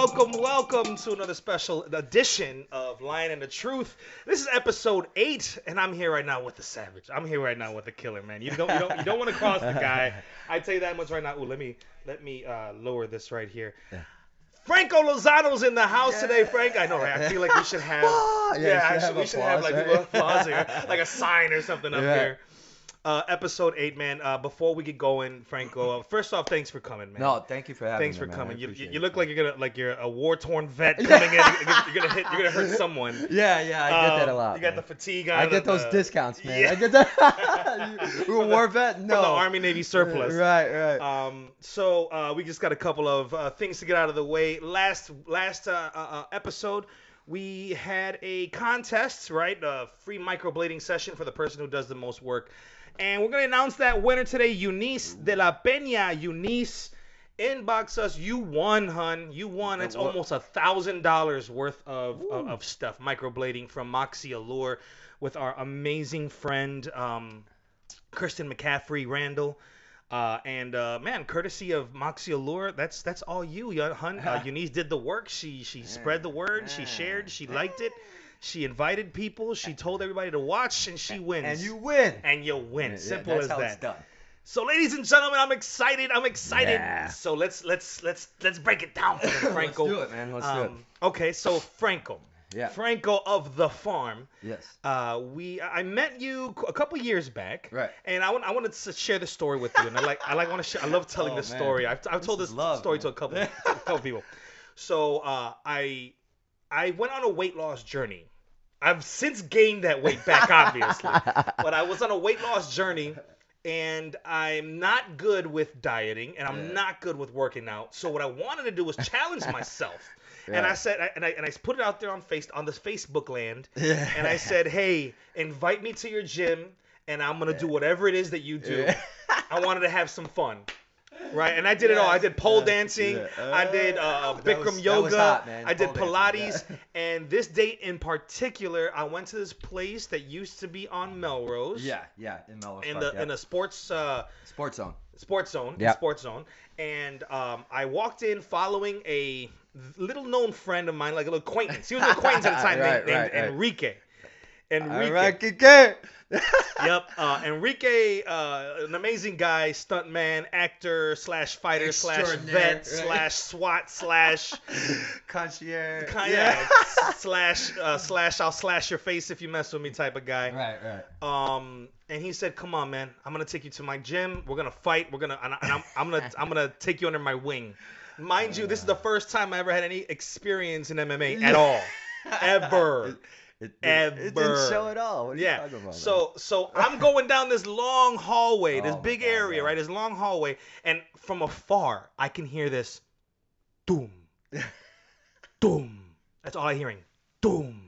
welcome, welcome to another special edition of Lion and the Truth. This is episode eight, and I'm here right now with the savage. I'm here right now with the killer, man. You don't, you don't, you don't want to cross the guy. I tell you that much right now. Ooh, let me, let me uh, lower this right here. Yeah. Franco Lozano's in the house today, Frank. I know, right? I feel like we should have, Ah, yeah, yeah, you should actually, have we should have like right? applause here, like a sign or something up Yeah. here. Uh, episode eight, man. Uh, before we get going, Franco, uh, first off, thanks for coming, man. No, thank you for having me. Thanks me. for man. Coming. You, you, you it. look like you're gonna like you're a war torn vet coming in. You're gonna, you're gonna hit. You're gonna hurt someone. Yeah, yeah, I get that a Um, lot. You got man. the fatigue. I get those the- discounts, man. Yeah. I get that. you a war vet? No. From the Army Navy surplus. Right, right. Um, so uh, we just got a couple of uh, things to get out of the way. Last last uh, episode, we had a contest, right? A free microblading session for the person who does the most work, and we're gonna announce that winner today, Eunice de la Peña. Eunice, inbox us. You won, hun. You won. It's almost a thousand dollars worth of, of of stuff microblading from Moxie Allure with our amazing friend. Um, Kristen McCaffrey Randall. Uh, and uh, man, courtesy of Moxie Allure, that's that's all you, hun. Uh, Eunice did the work. She she spread the word. She shared. She liked it. She invited people. She told everybody to watch, and she wins. and you win. and you win. Yeah, Simple that's as how that. it's done. So, ladies and gentlemen, I'm excited. I'm excited. Yeah. So let's let's let's let's break it down for them, Franco. Let's do it, man. Let's do it. Um, Okay, so Franco, Yeah. Franco of the farm. Yes. Uh, we I met you a couple years back, Right. And I want I wanted to share the story with you, and I like I like want to share. I love telling Oh, this man. story. I've, I've This told this love, story man. to a couple a couple people. So uh, I I went on a weight loss journey. I've since gained that weight back, obviously, but I was on a weight loss journey. And I'm not good with dieting, and I'm Yeah. not good with working out. So what I wanted to do was challenge myself, and I said, and I and I put it out there on face on this Facebook land, Yeah. and I said, "Hey, invite me to your gym, and I'm gonna do whatever it is that you do. Yeah. I wanted to have some fun, right? And I did it all. I did pole Yes, dancing. yeah. I did uh, Bikram was- yoga. hot. I did Pole Pilates. dancing, yeah. And this date in particular, I went to this place that used to be on Melrose. Yeah, yeah. In Melrose In Park, the yeah. in a sports uh, sports zone. sports zone, Yeah. sports zone, and um, I walked in following a little known friend of mine, like an acquaintance. He was an acquaintance at the time Right, named, named right, right. Enrique. Enrique. All right, Kike. Yep. Uh, Enrique, uh, an amazing guy, stuntman, actor slash fighter slash vet right? slash SWAT slash Concierge. kind yeah, slash uh, slash I'll slash your face if you mess with me type of guy. Right, right. Um, and he said, "Come on, man, I'm gonna take you to my gym. We're gonna fight. We're gonna and I'm, I'm gonna I'm gonna take you under my wing." Mind you, this is the first time I ever had any experience in MMA at all, ever. It, it, it didn't show at all. What are you Yeah. talking about, man? So so I'm going down this long hallway, this Oh big God, area, right? This long hallway, and from afar I can hear this doom. doom. That's all I'm hearing. Doom.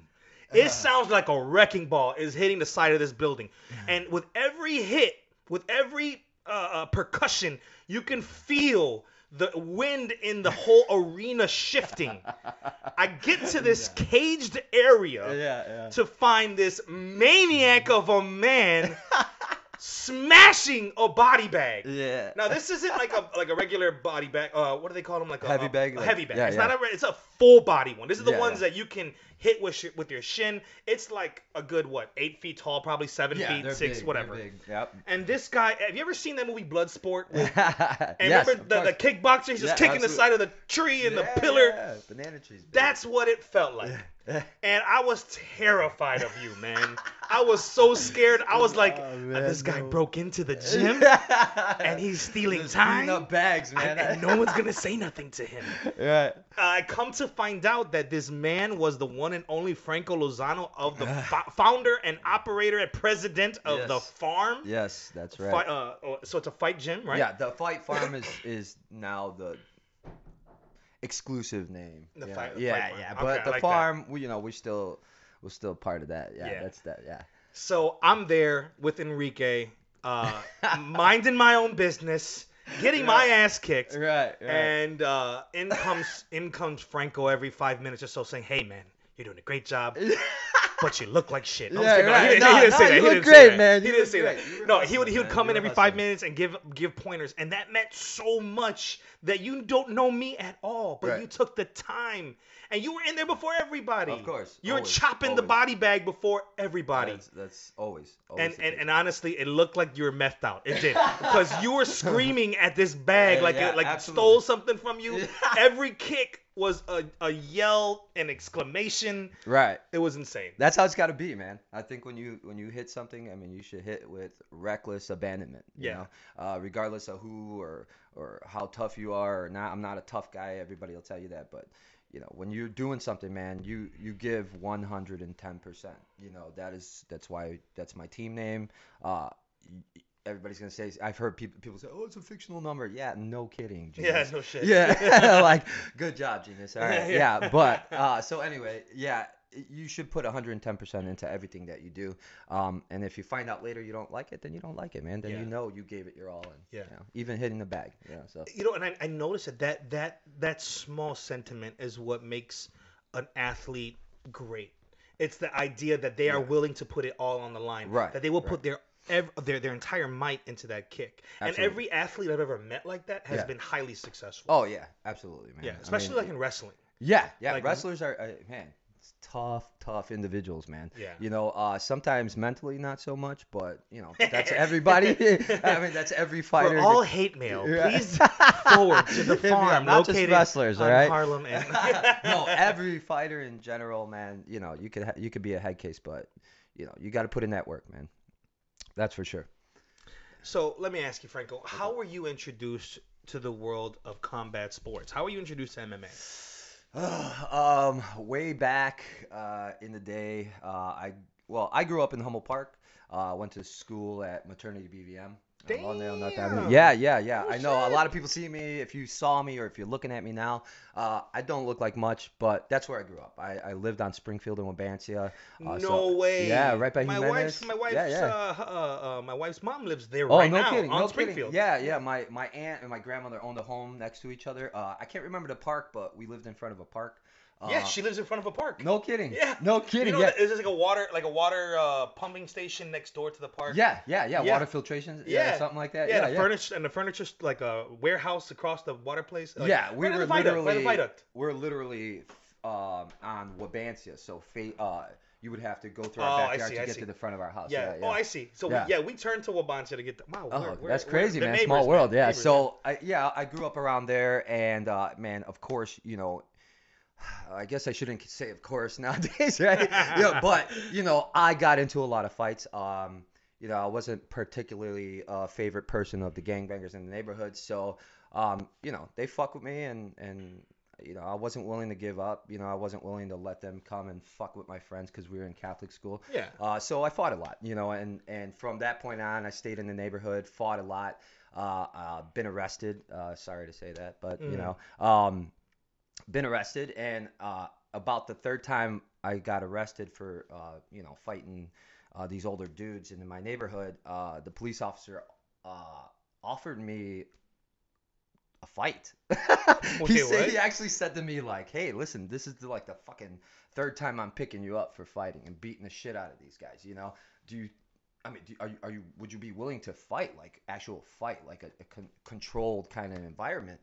It sounds like a wrecking ball is hitting the side of this building. And with every hit, with every uh, uh, percussion, you can feel the wind in the whole arena shifting. I get to this caged area yeah, yeah. to find this maniac of a man smashing a body bag. Yeah. Now this isn't like a like a regular body bag. Uh, what do they call them? Like a Heavy bag, A like- heavy bag. yeah, it's yeah. not a. It's a full body one. This is the Yeah, ones yeah. that you can hit with your, with your shin. It's like a good what eight feet tall, probably seven yeah, feet, six, big, whatever. Big. Yep. And this guy, have you ever seen that movie Bloodsport? With, and and remember the, the kickboxer? He's just Yeah, kicking the side of the tree and the pillar. Yeah, banana trees. big. That's what it felt like. Yeah. And I was terrified of you, man. I was so scared. I was like, Oh, "Uh, man, this guy no. broke into the gym and he's stealing Just time. up bags, man. and no one's gonna say nothing to him. right. I come to find out that this man was the one and only Franco Lozano of the fo- founder and operator and president of Yes. the farm. Yes, that's right. Fi- uh, oh, so it's a fight gym, right? Yeah, the Fight Farm is is now the exclusive name. The yeah, Fight- the yeah, Farm. yeah. But I the like that. farm, we, you know, we still we're still part of that. Yeah, Yeah. that's that. Yeah. So I'm there with Enrique, uh, minding my own business, getting my ass kicked. Right. Right. And uh, in comes in comes Franco every five minutes or so saying, "Hey man, you're doing a great job. but you look like shit. No, Yeah, just. No, right. he, didn't- No, he didn't no, say that. He didn't say that. man. He You didn't say great. that. No, he would he would man. come in every five minutes and give give pointers, and that meant so much that you don't know me at all, but Right. you took the time, and you were in there before everybody. Of course, you were always, chopping the body bag before everybody. That's, that's always. always And, and and honestly, it looked like you were methed out. It did because you were screaming at this bag Yeah, like yeah, it like absolutely. stole something from you. Every kick was a, a yell, an exclamation. right. It was insane. That's how it's got to be, man. I think when you when you hit something, I mean, you should hit with reckless abandonment. You Yeah. know, uh, regardless of who or or how tough you are or not. I'm not a tough guy. Everybody will tell you that, but you know, when you're doing something, man, you you give 110 percent. You know, that is that's why that's my team name. Uh, everybody's gonna say I've heard people people say, oh, it's a fictional number. Yeah, no kidding. Yeah, genius. no shit. Yeah, like good job, genius. All right, Yeah. yeah, but uh, so anyway, yeah, you should put 110% into everything that you do. Um, and if you find out later you don't like it, then you don't like it, man. Then Yeah. you know you gave it your all, and Yeah. you know, even hitting the bag. Yeah, so You know, and I, I noticed that, that that that small sentiment is what makes an athlete great. It's the idea that they are willing to put it all on the line. Right, That they will right. put their ev- their their entire might into that kick. And every athlete I've ever met like that has Yeah. been highly successful. oh yeah, absolutely, man. yeah, I especially mean, like in wrestling. Yeah, yeah. Like- wrestlers are uh, man, it's tough, tough individuals, man. Yeah. You know, uh, sometimes mentally not so much, but you know, that's everybody. I mean, that's every fighter. For that- all hate mail, please forward to the farm not just wrestlers, all right? Harlem and no, every fighter in general, man. You know, you could ha- you could be a head case, but you know, you got to put in that work, man. That's for sure. So let me ask you, Franco, how were you introduced to the world of combat sports? How were you introduced to MMA? um, way back uh, in the day, uh, I well, I grew up in Humboldt Park. Uh, went to school at maternity BVM. Uh, Lawndale, North Avenue. Damn. Yeah, yeah, yeah. Oh, I know a lot of people see me. If you saw me or if you're looking at me now, uh, I don't look like much, but that's where I grew up. I, I lived on Springfield and Wabansia. Uh, no so- way. Yeah, right by my Jimenez. wife's my wife's yeah, yeah. Uh, uh, uh, my wife's mom lives there Oh, right no now kidding, on no Springfield. kidding. Yeah, yeah. My my aunt and my grandmother owned a home next to each other. Uh, I can't remember the park, but we lived in front of a park. Uh, Yeah, she lives in front of a park. No kidding. Yeah. No You kidding. know, yeah. is this like a water like a water uh, pumping station next door to the park? yeah, yeah, yeah. Yeah. Water filtration. Yeah, Yeah. something like that. Yeah, Yeah, the yeah. furniture and the furniture's like a warehouse across the water place. Like, yeah, we were the viaduct, right in literally viaduct. we're literally um, on Wabansia, so fa- uh, you would have to go through Oh, our I backyard see, to I get see. to the front of our house. Yeah. Yeah, Oh, I see. So Yeah. we, yeah, we turned to Wabansia to get the. Wow. Oh, we're- we're- that's we're- crazy, they're man. Small world, yeah. Neighbors, So, I, yeah, I grew up around there, and uh, man, of course, you know, I guess I shouldn't say of course nowadays, right? yeah, but you know, I got into a lot of fights. Um, you know, I wasn't particularly a favorite person of the gangbangers in the neighborhood, so um, you know, they fuck with me, and and you know, I wasn't willing to give up. You know, I wasn't willing to let them come and fuck with my friends because we were in Catholic school. Yeah. Uh, so I fought a lot, you know, and, and from that point on, I stayed in the neighborhood, fought a lot, uh, uh, been arrested. Uh, sorry to say that, but you Mhm. know, um, been arrested, and uh, about the third time I got arrested for, uh, you know, fighting uh, these older dudes in my neighborhood, uh, the police officer uh, offered me a fight. Okay, he said he actually said to me like, "Hey, listen, this is the, like the fucking third time I'm picking you up for fighting and beating the shit out of these guys. You know, do you? I mean, do, are you? Are you? Would you be willing to fight like actual fight, like a, a con- controlled kind of environment?"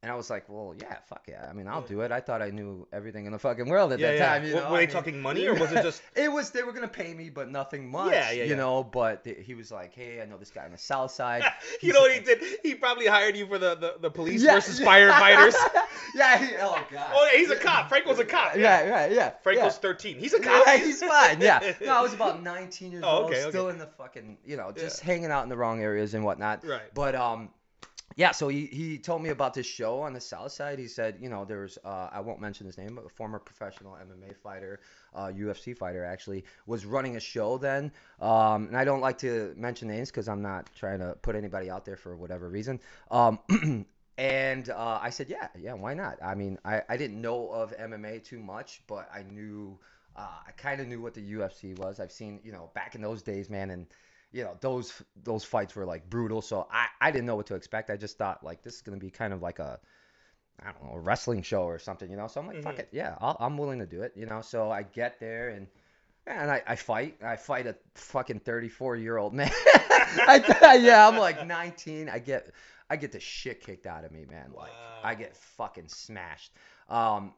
And I was like, well, yeah, fuck yeah. I mean, I'll do it. I thought I knew everything in the fucking world at Yeah, that yeah. time. You Were- know? were I they mean- talking money or was it just- it was they were gonna pay me, but nothing much. Yeah, yeah, You yeah. know, but th- he was like, hey, I know this guy on the south side. you know what he did? He probably hired you for the, the, the police versus firefighters. yeah. He, oh god. Oh, yeah, he's a cop. Franco's a cop. Yeah. Yeah, right, yeah. Franco's yeah. 13. He's a cop. Yeah, he's fine. Yeah. No, I was about 19 years Oh, old, okay, still okay. in the fucking, you know, just hanging out in the wrong areas and whatnot. Right. But um, yeah. So he he told me about this show on the South Side. He said, you know, there's uh, I won't mention his name, but a former professional MMA fighter, uh, UFC fighter actually was running a show then. Um, and I don't like to mention names because I'm not trying to put anybody out there for whatever reason. Um. And uh, I said, yeah, yeah, why not? I mean, I, I didn't know of MMA too much, but I knew, uh, I kind of knew what the UFC was. I've seen, you know, back in those days, man, and you know, those those fights were like brutal. So I, I didn't know what to expect. I just thought like this is gonna be kind of like a, I don't know, a wrestling show or something, you know. So I'm like, fuck Mhm. it, yeah, I'll, I'm willing to do it, you know. So I get there and. And I, I fight. I fight a fucking 34 year old man. I, yeah, I'm like 19. I get I get the shit kicked out of me, man. Like I get fucking smashed. Um,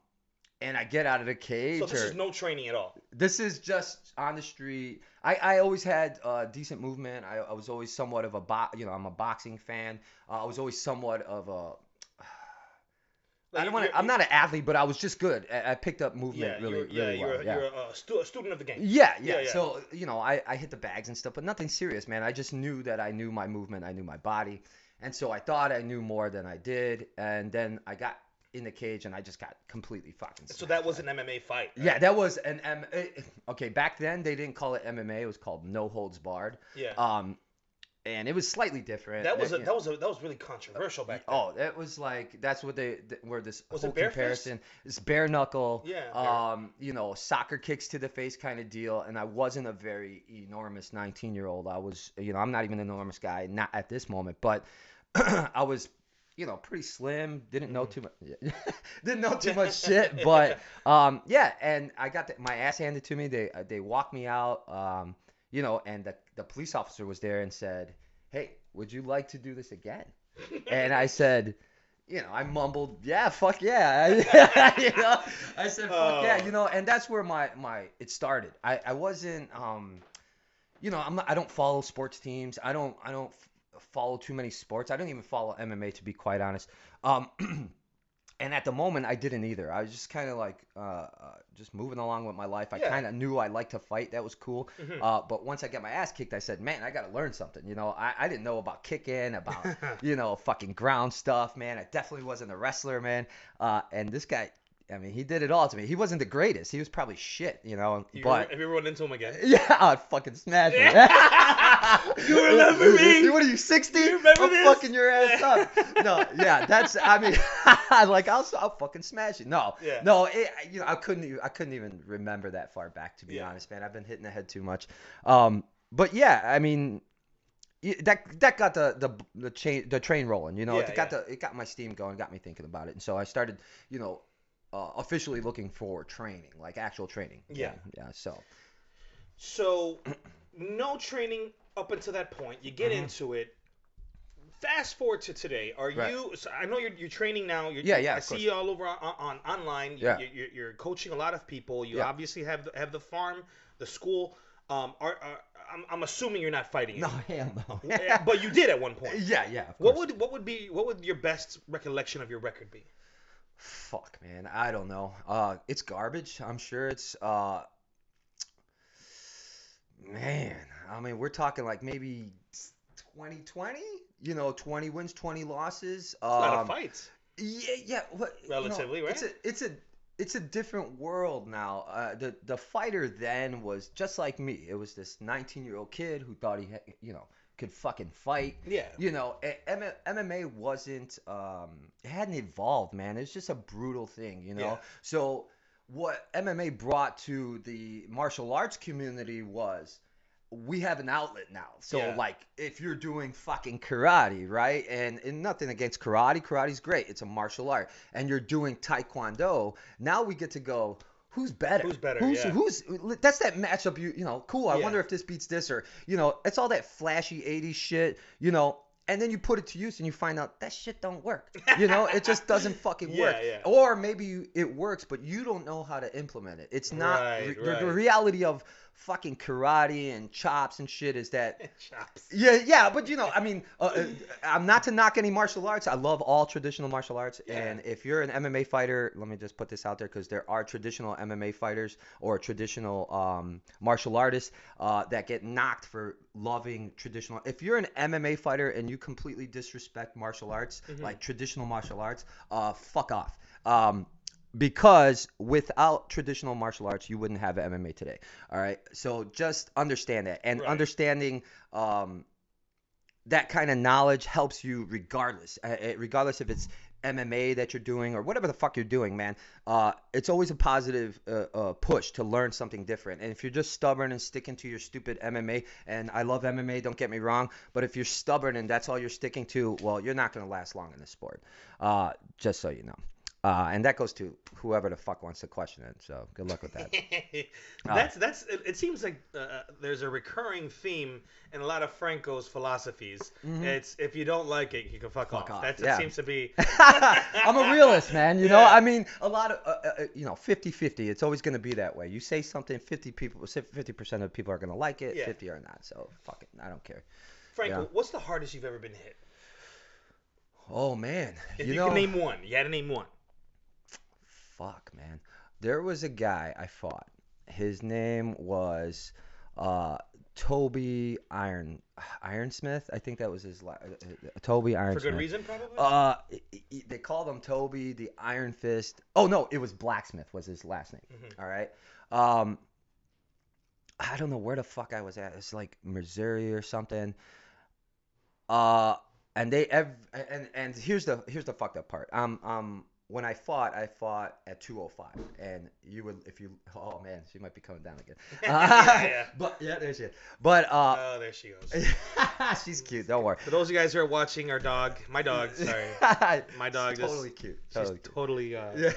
and I get out of the cage. So this or, is no training at all. this is just on the street. I, I always had uh, decent movement. I, I was always somewhat of a bo- you know I'm a boxing fan. Uh, I was always somewhat of a like I don't want to. I'm not an athlete, but I was just good. I, I picked up Yeah, movement really, you're, yeah, really you're, well. a, yeah. you're a, stu- a student of the game. Yeah, yeah, Yeah, yeah. So you know, I, I hit the bags and stuff, but nothing serious, man. I just knew that I knew my movement, I knew my body, and so I thought I knew more than I did. And then I got in the cage, and I just got completely fucking. So that was an MMA fight. right? Yeah, that was an M. eh, Okay, back then they didn't call it MMA. It was called No Holds Barred. Yeah. Um, and it was slightly different. that was a, that was a, that was really controversial back then. Oh, that was like that's what they th- where this Was whole bare fist? comparison is bare knuckle. Yeah, bare- Um, you know, soccer kicks to the face kind of deal. And I wasn't a very enormous 19 year old. I was, you know, I'm not even an enormous guy, not at this moment, but I was, you know, pretty slim. Didn't know too much. didn't know too much shit, but um, yeah. And I got the, my ass handed to me. They uh, they walked me out. Um, you know, and the the police officer was there and said, "Hey, would you like to do this again?" and I said, you know, I mumbled, yeah, fuck yeah, you know, I said, fuck yeah, Oh. you know, and that's where my my it started. I I wasn't, um, you know, I'm not, I don't follow sports teams. I don't I don't follow too many sports. I don't even follow MMA to be quite honest. Um. And at the moment, I didn't either. I was just kind of like, uh, uh, just moving along with my life. I Yeah. kind of knew I liked to fight. That was cool. Mhm. Uh, but once I got my ass kicked, I said, man, I got to learn something. You know, I, I didn't know about kicking, about, you know, fucking ground stuff, man. I definitely wasn't a wrestler, man. Uh, and this guy, I mean, he did it all to me. He wasn't the greatest. He was probably shit, you know, You but. have you ever run into him again? Yeah, I'd fucking smash him. You remember me? What are you, 60? You remember I'm this? fucking your ass up. No, yeah, that's. I mean, like I'll, I'll fucking smash you. No, Yeah. no, it, you know, I couldn't. Even, I couldn't even remember that far back, to be Yeah. honest, man. I've been hitting the head too much. Um, but yeah, I mean, that that got the the the chain the train rolling. You know, Yeah, it got yeah. the it got my steam going, got me thinking about it, and so I started, you know. Uh, officially looking for training, like actual training. Yeah. yeah. So So, no training up until that point. You get Mhm. into it. Fast forward to today. Are Right. you? So I know you're, you're training now. You're, Yeah, yeah, I see course. you all over on, on online. Yeah. You're, you're, you're coaching a lot of people. You Yeah. obviously have the, have the farm, the school. Um, are, are I'm, I'm assuming you're not fighting. no, hell no. But you did at one point. Yeah, yeah. Of What would what would be what would your best recollection of your record be? Fuck, man. I don't know. Uh, it's garbage. I'm sure it's. Uh, man, I mean, we're talking like maybe 2020. You know, 20 wins, 20 losses. A lot of Um, fights. Yeah, yeah. What, you know, Relatively, right? It's a, it's a, it's a different world now. Uh, the the fighter then was just like me. It was this 19 year old kid who thought he, had, you know, could fucking fight. Yeah. You know, M- MMA wasn't, um, it hadn't evolved, man. It's just a brutal thing, you know. Yeah. So what MMA brought to the martial arts community was we have an outlet now. So Yeah. like if you're doing fucking karate, right? And, and nothing against karate, karate's great. It's a martial art. And you're doing taekwondo, now we get to go Who's better? Who's better, Who's, yeah. who's that's that matchup you you know, cool. I Yeah. wonder if this beats this or you know, it's all that flashy 80s shit, you know, and then you put it to use and you find out that shit don't work. You know, it just doesn't fucking Yeah, work. yeah. Or maybe you- it works, but you don't know how to implement it. It's not Right, re- the, the reality of fucking karate and chops and shit is that Chops. yeah, yeah, but you know, I mean, uh, uh, I'm not to knock any martial arts. I love all traditional martial arts, Yeah. and if you're an MMA fighter, let me just put this out there because there are traditional MMA fighters or traditional um, martial artists uh, that get knocked for loving traditional. If you're an MMA fighter and you completely disrespect martial arts, Mhm. like traditional martial arts, uh, fuck off. Um, because without traditional martial arts, you wouldn't have MMA today. All right. So just understand that, and Right. understanding um, that kind of knowledge helps you regardless. Uh, uh, regardless if it's MMA that you're doing or whatever the fuck you're doing, man. Uh, it's always a positive uh, uh, push to learn something different. And if you're just stubborn and sticking to your stupid MMA, and I love MMA, don't get me wrong, but if you're stubborn and that's all you're sticking to, well, you're not going to last long in this sport. Uh, just so you know. Uh, and that goes to whoever the fuck wants to question it. So good luck with that. that's that's. It, it seems like uh, there's a recurring theme in a lot of Franco's philosophies. It's if you don't like it, you can fuck, Mm-hmm. Fuck off. off, That yeah. seems to be. I'm a realist, man. You know, I mean, a lot of, uh, uh, you know, 50-50. It's always going to be that way. You say something, 50 people, 50% of people are going to like it, Yeah. 50 are not. So fuck it, I don't care. Franco, Yeah. what's the hardest you've ever been hit? Oh man, If you you, know, can name one, you had to name one. Fuck, man. There was a guy I fought. His name was uh, Toby Iron Ironsmith. I think that was his la- uh, uh, Toby For good reason, probably. Uh, they called him Toby the Iron Fist. Oh no, it was Blacksmith was his last name. Mhm. All right. Um, I don't know where the fuck I was at. It's like Missouri or something. Uh, and they ev- and and here's the here's the fucked up part. Um um when I fought, I fought at 205, and you would if you oh man, she might be coming down again. Yeah, yeah. But yeah, there she is. But uh, oh, there she goes. she's cute. Don't worry. For those of you guys who are watching, our dog, my dog, sorry, my dog, She's just- totally cute. she's Totally cute. totally. Uh,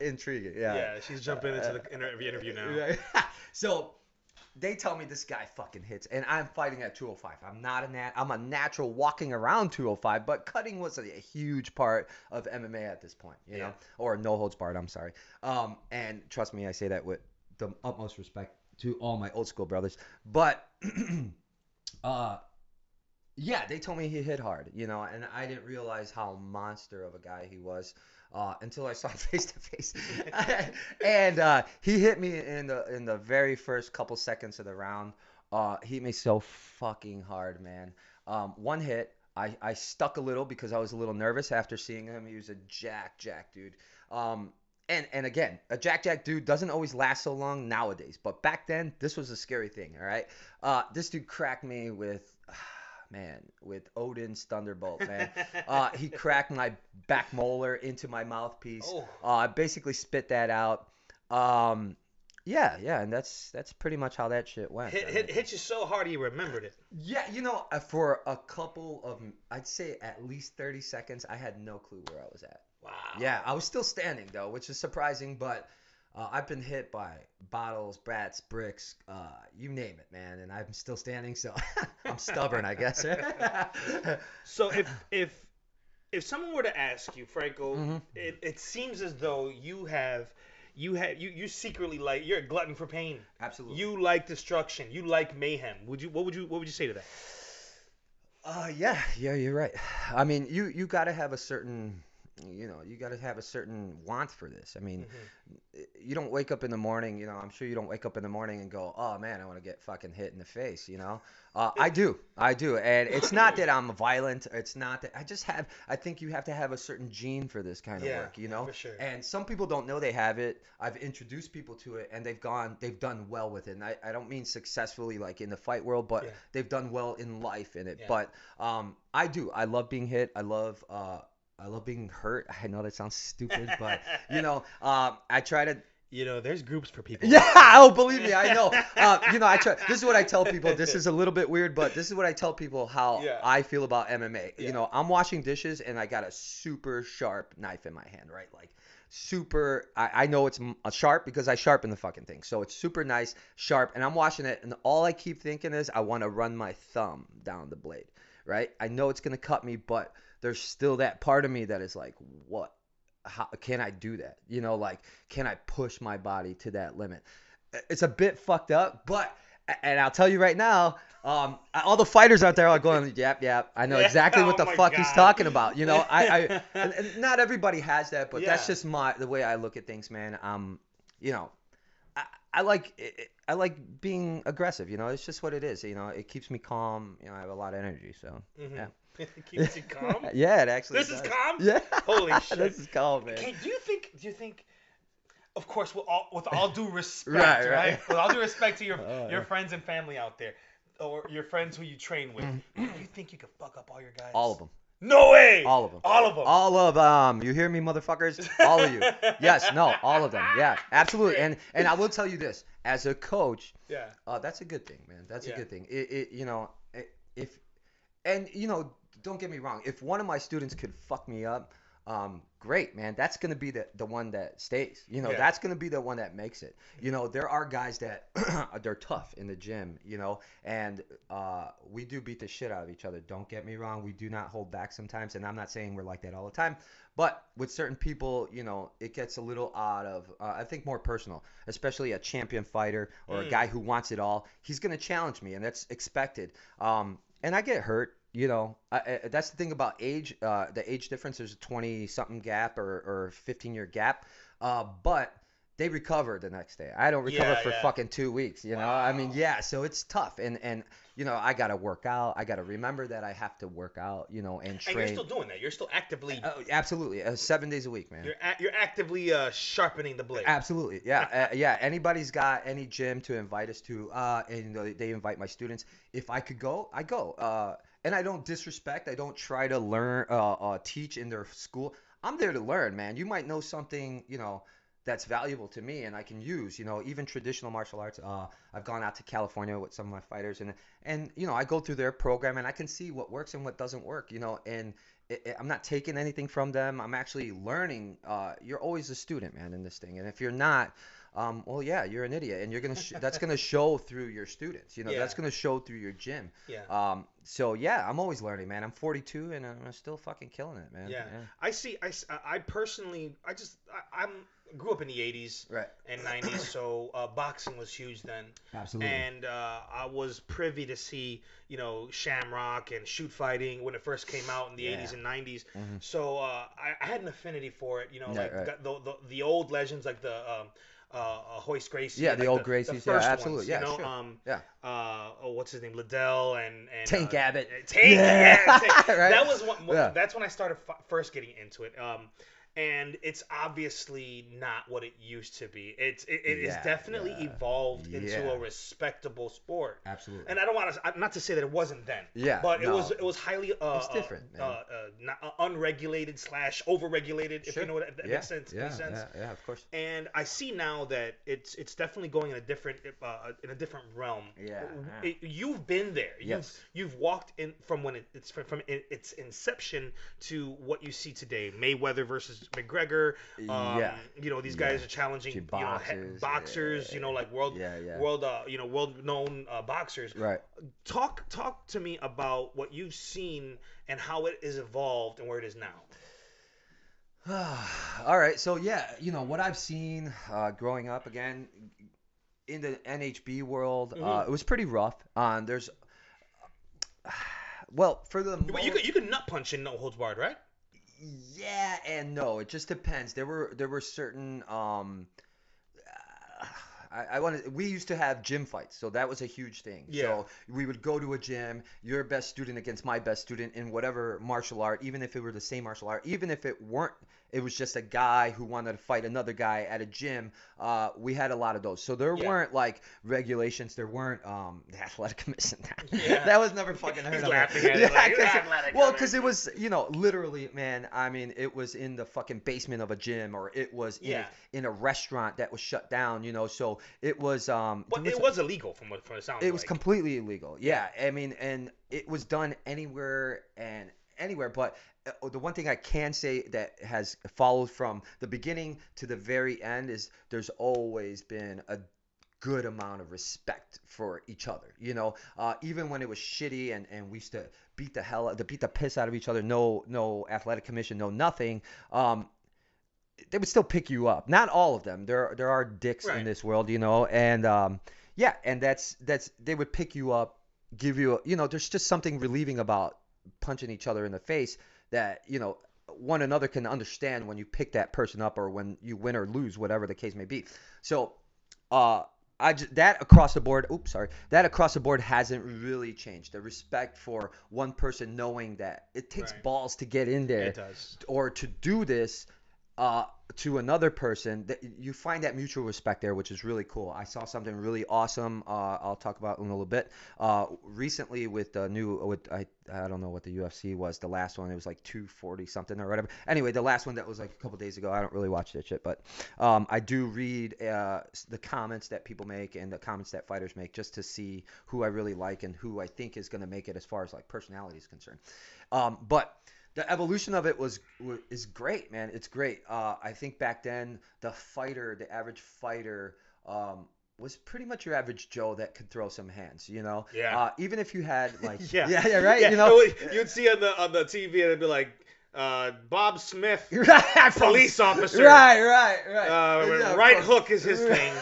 intriguing. Yeah. yeah, she's jumping into the interview, interview now. So they tell me this guy fucking hits, and I'm fighting at 205. I'm not a nat. I'm a natural walking around 205, but cutting was a, a huge part of MMA at this point, you Yeah. know, or no holds barred. I'm sorry. Um, and trust me, I say that with the utmost respect to all my old school brothers. But, uh. Yeah, they told me he hit hard, you know, and I didn't realize how monster of a guy he was uh, until I saw him face to face. And uh, he hit me in the in the very first couple seconds of the round. Uh, he hit me so fucking hard, man. Um, one hit, I, I stuck a little because I was a little nervous after seeing him. He was a jack jack dude. Um, and and again, a jack jack dude doesn't always last so long nowadays, but back then this was a scary thing. All right, uh, this dude cracked me with. Man, with Odin's Thunderbolt, man. Uh, he cracked my back molar into my mouthpiece. Oh. Uh, I basically spit that out. Um, yeah, yeah, and that's that's pretty much how that shit went. Hit, I hit, mean- hit you so hard you remembered it. yeah, you know, uh, for a couple of, I'd say at least 30 seconds, I had no clue where I was at. Wow. Yeah, I was still standing though, which is surprising, but uh, I've been hit by bottles, brats, bricks, uh, you name it, man, and I'm still standing, so I'm stubborn, I guess. So if if if someone were to ask you, Franco, Mhm. it, it seems as though you have you have you you secretly like you're a glutton for pain. Absolutely. You like destruction. You like mayhem. Would you what would you what would you say to that? Uh, yeah, yeah, you're right. I mean, you you got to have a certain, you know, you got to have a certain want for this. I mean, you don't wake up in the morning, you know. I'm sure you don't wake up in the morning and go, "Oh man, I want to get fucking hit in the face," you know. Uh, I do, I do, and it's not that I'm violent. It's not that I just have. I think you have to have a certain gene for this kind of Yeah, work, you know. for sure. And some people don't know they have it. I've introduced people to it, and they've gone, they've done well with it. And I, I don't mean successfully like in the fight world, but Yeah. they've done well in life in it. Yeah. But um, I do. I love being hit. I love uh, I love being hurt. I know that sounds stupid, but you know, um, I try to. You know, there's groups for people. Yeah, oh, believe me, I know. Uh, you know, I try. This is what I tell people. This is a little bit weird, but this is what I tell people how Yeah. I feel about MMA. Yeah. You know, I'm washing dishes and I got a super sharp knife in my hand, right? Like super. I, I know it's uh, sharp because I sharpen the fucking thing, so it's super nice, sharp, and I'm washing it, and all I keep thinking is I want to run my thumb down the blade, right? I know it's gonna cut me, but there's still that part of me that is like, what? How can I do that? You know, like, can I push my body to that limit? It's a bit fucked up, but and I'll tell you right now, um, all the fighters out there are going, yep, yep. I know Yeah, exactly what oh the my fuck he's talking about. You know, I, I and, and not everybody has that, but that's just my the way I look at things, man. Um, you know, I, I like I like being aggressive. You know, it's just what it is. You know, it keeps me calm. You know, I have a lot of energy, so Mhm. yeah. Keeps you calm. yeah, it actually. This is calm? Yeah. Holy shit. this is calm, man. Okay, do you think? Do you think? Of course, with all, with all due respect, Right, right, right. With all due respect to your Oh, your yeah. friends and family out there, or your friends who you train with, do you think you could fuck up all your guys? Mm. All of them. No way. All of them. All of them. All of um, you hear me, motherfuckers? All of you. Yes, no, all of them. Yeah, absolutely. And and I will tell you this, as a coach, Yeah. uh, that's a good thing, man. That's Yeah. a good thing. It, it you know, i- if and you know, don't get me wrong. If one of my students could fuck me up, um, great, man. That's gonna be the the one that stays. You know, Yeah. that's gonna be the one that makes it. You know, there are guys that they're tough in the gym. You know, and uh, we do beat the shit out of each other. Don't get me wrong. We do not hold back sometimes, and I'm not saying we're like that all the time. But with certain people, you know, it gets a little out of, uh, I think, more personal, especially a champion fighter or a Mm. guy who wants it all. He's going to challenge me, and that's expected. Um, and I get hurt, you know. I, I, that's the thing about age, uh, the age difference. There's a 20 something gap or, or 15 year gap. Uh, but they recover the next day. I don't recover Yeah, for yeah. fucking two weeks, you know. I mean, yeah, so it's tough. And, and you know, I got to work out. I got to remember that I have to work out, you know, and And you're still doing that. You're still actively. Oh, absolutely, uh, seven days a week, man. You're a, you're actively uh, sharpening the blade. Absolutely, yeah, uh, yeah. Anybody's got any gym to invite us to, uh, and they invite my students. If I could go, I go. And I don't disrespect. I don't try to learn, uh, uh, teach in their school. I'm there to learn, man. You might know something, you know, that's valuable to me and I can use. You know, even traditional martial arts. Uh, I've gone out to California with some of my fighters, and and you know, I go through their program and I can see what works and what doesn't work. You know, and it, it- I'm not taking anything from them. I'm actually learning. Uh, you're always a student, man, in this thing. And if you're not, um, well, yeah, you're an idiot, and you're gonna sh- that's gonna show through your students. You know, that's gonna show through your gym. Yeah. Um, so yeah, I'm always learning, man. I'm 42 and I'm still fucking killing it, man. Yeah. I see. I, I personally, I just, I, I'm grew up in the '80s Right. and '90s, so uh, boxing was huge then. Absolutely. And uh, I was privy to see, you know, Shamrock and shoot fighting when it first came out in the Yeah. 80s and 90s. Mhm. So uh, I, I had an affinity for it, you know, Yeah, like right. got the, the the old legends like the um, uh, Royce Gracie. Yeah, like the old Gracies, The yeah, absolutely, Ones, yeah, you know, sure. um, Yeah. Uh, oh, what's his name? Liddell and and Tank uh, Abbott. Tank, Yeah, yeah, Tank. right? that was one. That's when I started f- first getting into it. Um, and it's obviously not what it used to be. It's it, it is Yeah, definitely yeah. evolved into a respectable sport. Absolutely. And I don't want to not to say that it wasn't then. Yeah, But it no. was it was highly uh, It's different, uh, uh, uh, not, uh, unregulated slash overregulated. Sure. If you know what that, that yeah. makes sense. Yeah, makes sense. yeah, yeah, of course. And I see now that it's it's definitely going in a different uh, in a different realm. Yeah, It- you've been there. You've Yes. you've walked in from when it, it's from, from it, its inception to what you see today. Mayweather versus McGregor. Um, Yeah. You know these Yeah. guys are challenging you know he- boxers, yeah. You know like world Yeah, yeah. world uh, you know world known uh, boxers. Right. Talk talk to me about what you've seen and how it is evolved and where it is now. All right. So yeah, you know what I've seen uh, growing up again in the NHB world. Uh, Mhm. it was pretty rough. Um, there's well for the But you most- could you could nut punch in no holds barred, right? Yeah and no. It just depends. There were there were certain um. I, I wanted. We used to have gym fights, so that was a huge thing. Yeah. So we would go to a gym, your best student against my best student in whatever martial art, even if it were the same martial art, even if it weren't, it was just a guy who wanted to fight another guy at a gym. Uh, we had a lot of those. So there Yeah. weren't like regulations. There weren't um the athletic commission. Yeah. that was never fucking heard He's of. laughing at it Yeah, like, 'cause- "Athletic well, because it was you know literally, man. I mean, it was in the fucking basement of a gym, or it was in, Yeah. a, in a restaurant that was shut down. You know, so it was um. But there it was illegal from what from it sounds it was completely illegal. Yeah, I mean, and it was done anywhere and anywhere. But the one thing I can say that has followed from the beginning to the very end is there's always been a good amount of respect for each other. You know, uh, even when it was shitty and, and we used to beat the hell, to beat the piss out of each other. No, no athletic commission, no nothing. Um, they would still pick you up. Not all of them. There, there are dicks Right. in this world, you know, and um, yeah, and that's that's they would pick you up, give you, a, you know, there's just something relieving about punching each other in the face that you know one another can understand when you pick that person up or when you win or lose, whatever the case may be. So, uh, I just, that across the board. Oops, sorry. That across the board hasn't really changed. The respect for one person knowing that it takes Right. balls to get in there or to do this uh, to another person, that you find that mutual respect there, which is really cool. I saw something really awesome. Uh, I'll talk about in a little bit. Uh, recently, with the new, with I, I don't know what the UFC was. The last one, it was like 240 something or whatever. Anyway, the last one that was like a couple days ago. I don't really watch that shit, but um, I do read uh, the comments that people make and the comments that fighters make just to see who I really like and who I think is going to make it as far as like personality is concerned. Um, but the evolution of it was is great, man. It's great. Uh, I think back then the fighter, the average fighter, um, was pretty much your average Joe that could throw some hands. You know. Yeah. Uh, even if you had like. Yeah. Yeah. Yeah. Right. Yeah, You know. you'd see on the on the TV and it'd be like uh, Bob Smith, right. police officer. Right. Right. Right. Uh, Yeah, right hook is his thing.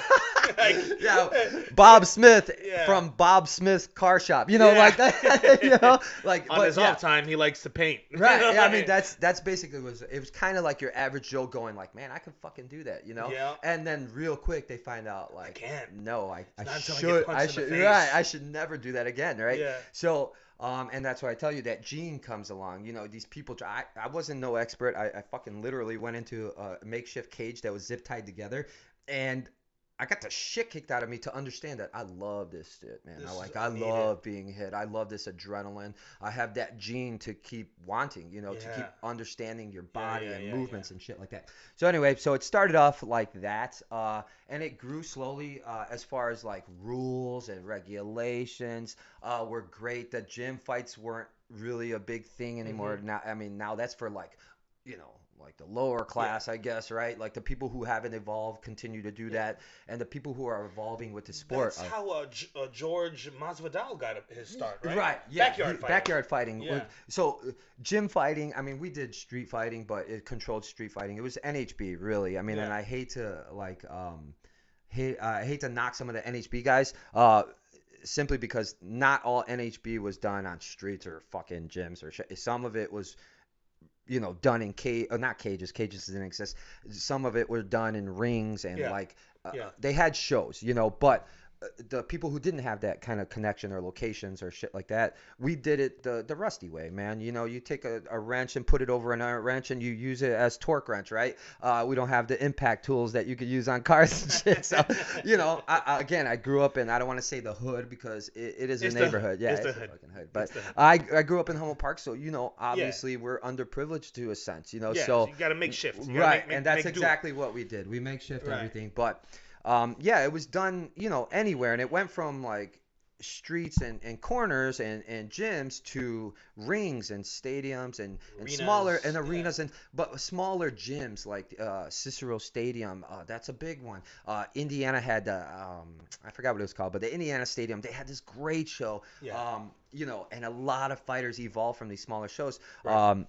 Like- yeah, Bob Smith Yeah. from Bob Smith's car shop. You know, Yeah. like that. you know, like On but, his yeah. off time, he likes to paint. Right. Yeah, I mean that's that's basically was it was kind of like your average Joe going like, man, I can fucking do that, you know. Yeah. And then real quick they find out like, can't. No, I, I until I should I should right I should never do that again, right? Yeah. So. Um, and that's why I tell you that gene comes along. You know, these people. I, I wasn't no expert. I, I fucking literally went into a makeshift cage that was zip tied together, and I got the shit kicked out of me to understand that I love this shit, man. This I like I love being hit. I love this adrenaline. I have that gene to keep wanting, you know, to keep understanding your body yeah, and yeah, movements and shit like that. So anyway, so it started off like that, uh, and it grew slowly uh, as far as like rules and regulations uh, were great. The gym fights weren't really a big thing anymore. Mm-hmm. Now, I mean, now that's for like, you know. Like the lower class, I guess, right? Like the people who haven't evolved continue to do that, and the people who are evolving with the sport. That's are- how uh, G- uh, George Masvidal got his start, right? Right. Yeah. Backyard he- fighting. Backyard fighting. Yeah. So uh, gym fighting. I mean, we did street fighting, but it controlled street fighting. It was NHB really. I mean, and I hate to like um, hate I hate to knock some of the NHB guys. Uh. Simply because not all NHB was done on streets or fucking gyms or shit. Some of it was, you know, done in cage, uh, not cages. Cages didn't exist. Some of it were done in rings and Yeah. like uh, Yeah. they had shows, you know, but the people who didn't have that kind of connection or locations or shit like that, we did it the the rusty way, man. You know, you take a, a wrench and put it over another wrench and you use it as torque wrench, right? Uh, we don't have the impact tools that you could use on cars and shit. So, you know, I, I, again, I grew up in I don't want to say the hood because it, it is It's a the- neighborhood. yeah, it's the a hood. fucking hood. But It's the hood. I I grew up in Humboldt Park, so you know, obviously we're underprivileged to a sense, you know. Yeah, so you got to make shift. Right, make- make- and that's make do. exactly what we did. We make shift Right. everything, but um, yeah, it was done, you know, anywhere, and it went from like streets and, and corners and, and gyms to rings and stadiums and, and smaller Arenas, and yeah. arenas and but smaller gyms like uh, Cicero Stadium. Uh, that's a big one. Uh, Indiana had the um, I forgot what it was called, but the Indiana Stadium they had this great show. Yeah. Um, you know, and a lot of fighters evolved from these smaller shows. Right. Um,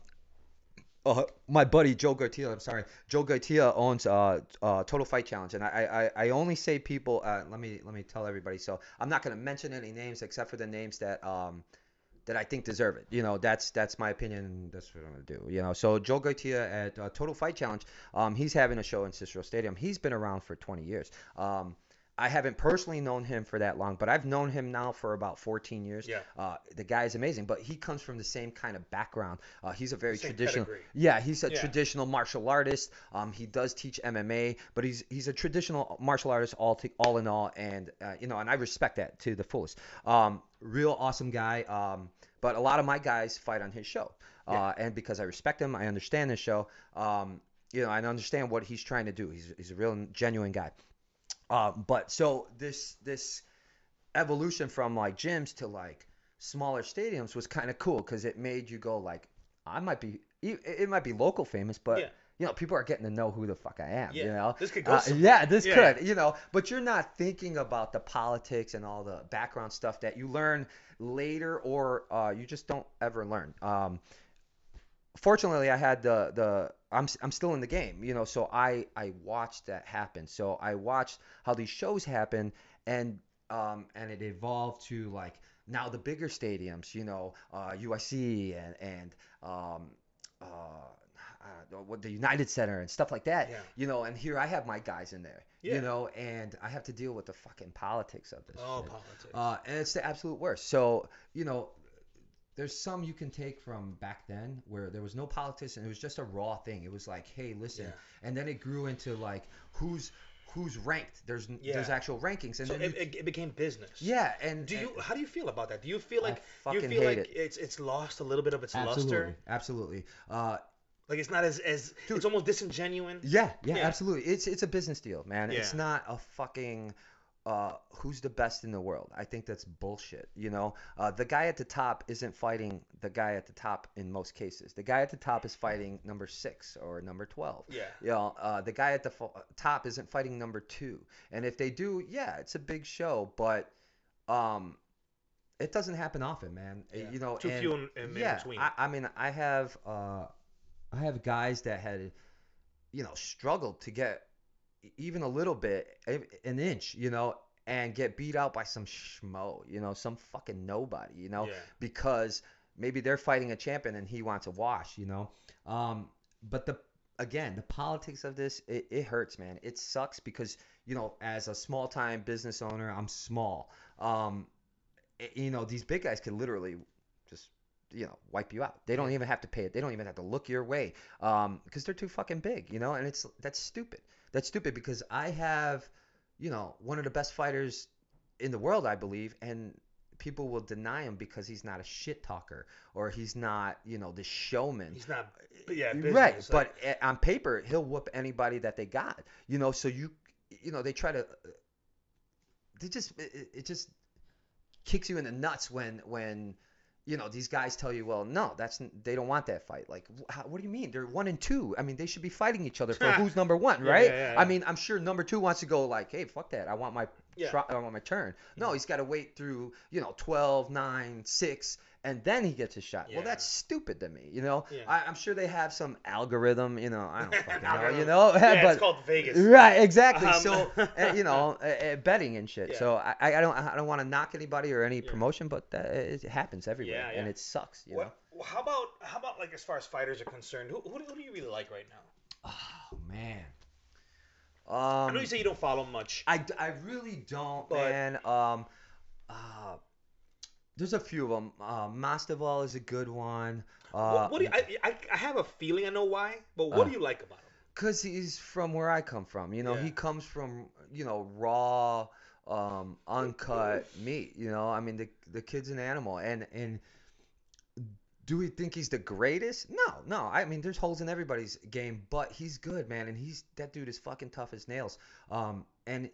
uh, my buddy Joe Garcia, I'm sorry, Joe Garcia owns uh, uh, Total Fight Challenge, and I, I, I only say people. Uh, let me let me tell everybody. So I'm not gonna mention any names except for the names that um that I think deserve it. You know, that's that's my opinion. That's what I'm gonna do. You know, so Joe Garcia at uh, Total Fight Challenge, um, he's having a show in Cicero Stadium. He's been around for 20 years. Um, I haven't personally known him for that long, but I've known him now for about 14 years. Yeah. Uh, the guy is amazing, but he comes from the same kind of background. Uh, he's a very Same traditional. pedigree. Yeah, he's a Yeah. traditional martial artist. Um, he does teach MMA, but he's he's a traditional martial artist all to, all in all, and uh, you know, and I respect that to the fullest. Um, real awesome guy. Um, but a lot of my guys fight on his show, uh, and because I respect him, I understand his show. Um, you know, I understand what he's trying to do. He's he's a real genuine guy. Um, but so this this evolution from like gyms to like smaller stadiums was kind of cool because it made you go like I might be it it might be local famous, but Yeah. you know people are getting to know who the fuck I am. Yeah, You know, this could go Uh, yeah, this Yeah. could. You know, but you're not thinking about the politics and all the background stuff that you learn later or uh, you just don't ever learn. Um, fortunately, I had the the I'm I'm still in the game, you know, so I I watched that happen. So I watched how these shows happen, and um and it evolved to like now the bigger stadiums, you know, uh, USC and and um uh. Know, what the United Center and stuff like that, Yeah. you know, and here I have my guys in there, Yeah. you know, and I have to deal with the fucking politics of this. Oh, shit. politics. Uh, and it's the absolute worst. So, you know, there's some you can take from back then where there was no politics and it was just a raw thing. It was like, hey, listen, Yeah. and then it grew into like who's who's ranked. There's there's actual rankings, and so then it, it, it became business. yeah, and Do you? and- How do you feel about that? Do you feel like you feel like it. it's it's lost a little bit of its absolutely, luster? absolutely. Uh, Like it's not as as Dude. it's almost disingenuine. Yeah, yeah, Yeah. absolutely. It's it's a business deal, man. It's not a fucking uh, who's the best in the world. I think that's bullshit. You know, uh, the guy at the top isn't fighting the guy at the top in most cases. The guy at the top is fighting number six or number twelve. Yeah. You know, uh, the guy at the fo- top isn't fighting number two. And if they do, yeah, it's a big show, but um, it doesn't happen often, man. Uh, Yeah. You know, Too and- few in, in, yeah, between. I, I mean, I have uh, I have guys that had, you know, struggled to get even a little bit, an inch, you know, and get beat out by some schmo, you know, some fucking nobody, you know, yeah. because maybe they're fighting a champion and he wants a wash, you know. Um, but the again, the politics of this, it, it hurts, man. It sucks because you know, as a small time business owner, I'm small. Um, i- you know, these big guys can literally just you know wipe you out. They don't even have to pay it. They don't even have to look your way um, because they're too fucking big, you know. And it's that's stupid. That's stupid because I have, you know, one of the best fighters in the world, I believe, and people will deny him because he's not a shit talker or he's not, you know, the showman. He's not. Yeah. right, business, but uh, on paper he'll whoop anybody that they got. You know, so you, you know, they try to. They just it- it just kicks you in the nuts when when you know these guys tell you, well, no, that's they don't want that fight. Like, how, what do you mean? They're one and two. I mean, they should be fighting each other for who's number one, Yeah, right? yeah, yeah, I mean, I'm sure number two wants to go like, hey, fuck that. I want my Yeah. try, I want my turn. No, mm-hmm. he's got to wait through you know 12, 9, 6, and then he gets his shot. Well, that's stupid to me. You know, Yeah. I, I'm sure they have some algorithm. You know, I don't fucking know. You know, yeah, but it's called Vegas. right, exactly. Um, so uh, you know, uh, betting and shit. Yeah. So I, I don't I don't want to knock anybody or any Yeah. promotion, but that, it happens everywhere, Yeah, and it sucks. You know. What, well, how about how about like as far as fighters are concerned? Who, who, do- who do you really like right now? Oh man. I Um, know you say you don't follow much. I, I really don't, But- man. Um, uh, there's a few of them. Uh, Masvidal is a good one. Uh, what, what do you, I, I I have a feeling I know why, but what Uh. do you like about him? Cause he's from where I come from. You know, he comes from you know raw, um, uncut meat. You know, I mean the the kid's an animal, and and do we think he's the greatest? No, no. I mean, there's holes in everybody's game, but he's good, man, and he's that dude is fucking tough as nails. Um, and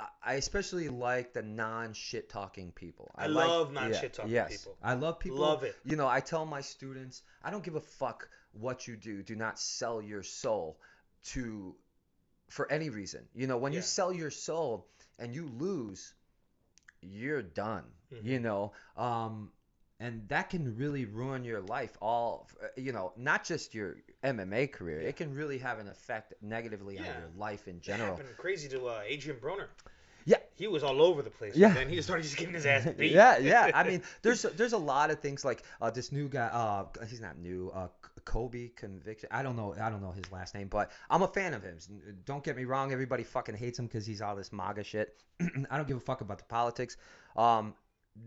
I- I especially like the non shit talking people. I like- love non-shit-talking yes. people. I love people. Love it. You know, I tell my students, I don't give a fuck what you do. Do not sell your soul to for any reason. You know, when Yeah. you sell your soul and you lose, you're done. Mhm. You know, um, and that can really ruin your life. All uh, you know, not just your MMA career. Yeah. It can really have an effect negatively on your life in general. happened crazy to uh, Adrian Broner. Yeah. He was all over the place. Yeah. And he started just getting his ass beat. yeah, yeah. I mean, there's there's a lot of things like uh, this new guy. Uh, he's not new. Uh, Colby Conviction. I don't know. I don't know his last name, but I'm a fan of him. Don't get me wrong. Everybody fucking hates him because he's all this MAGA shit. I don't give a fuck about the politics. Um,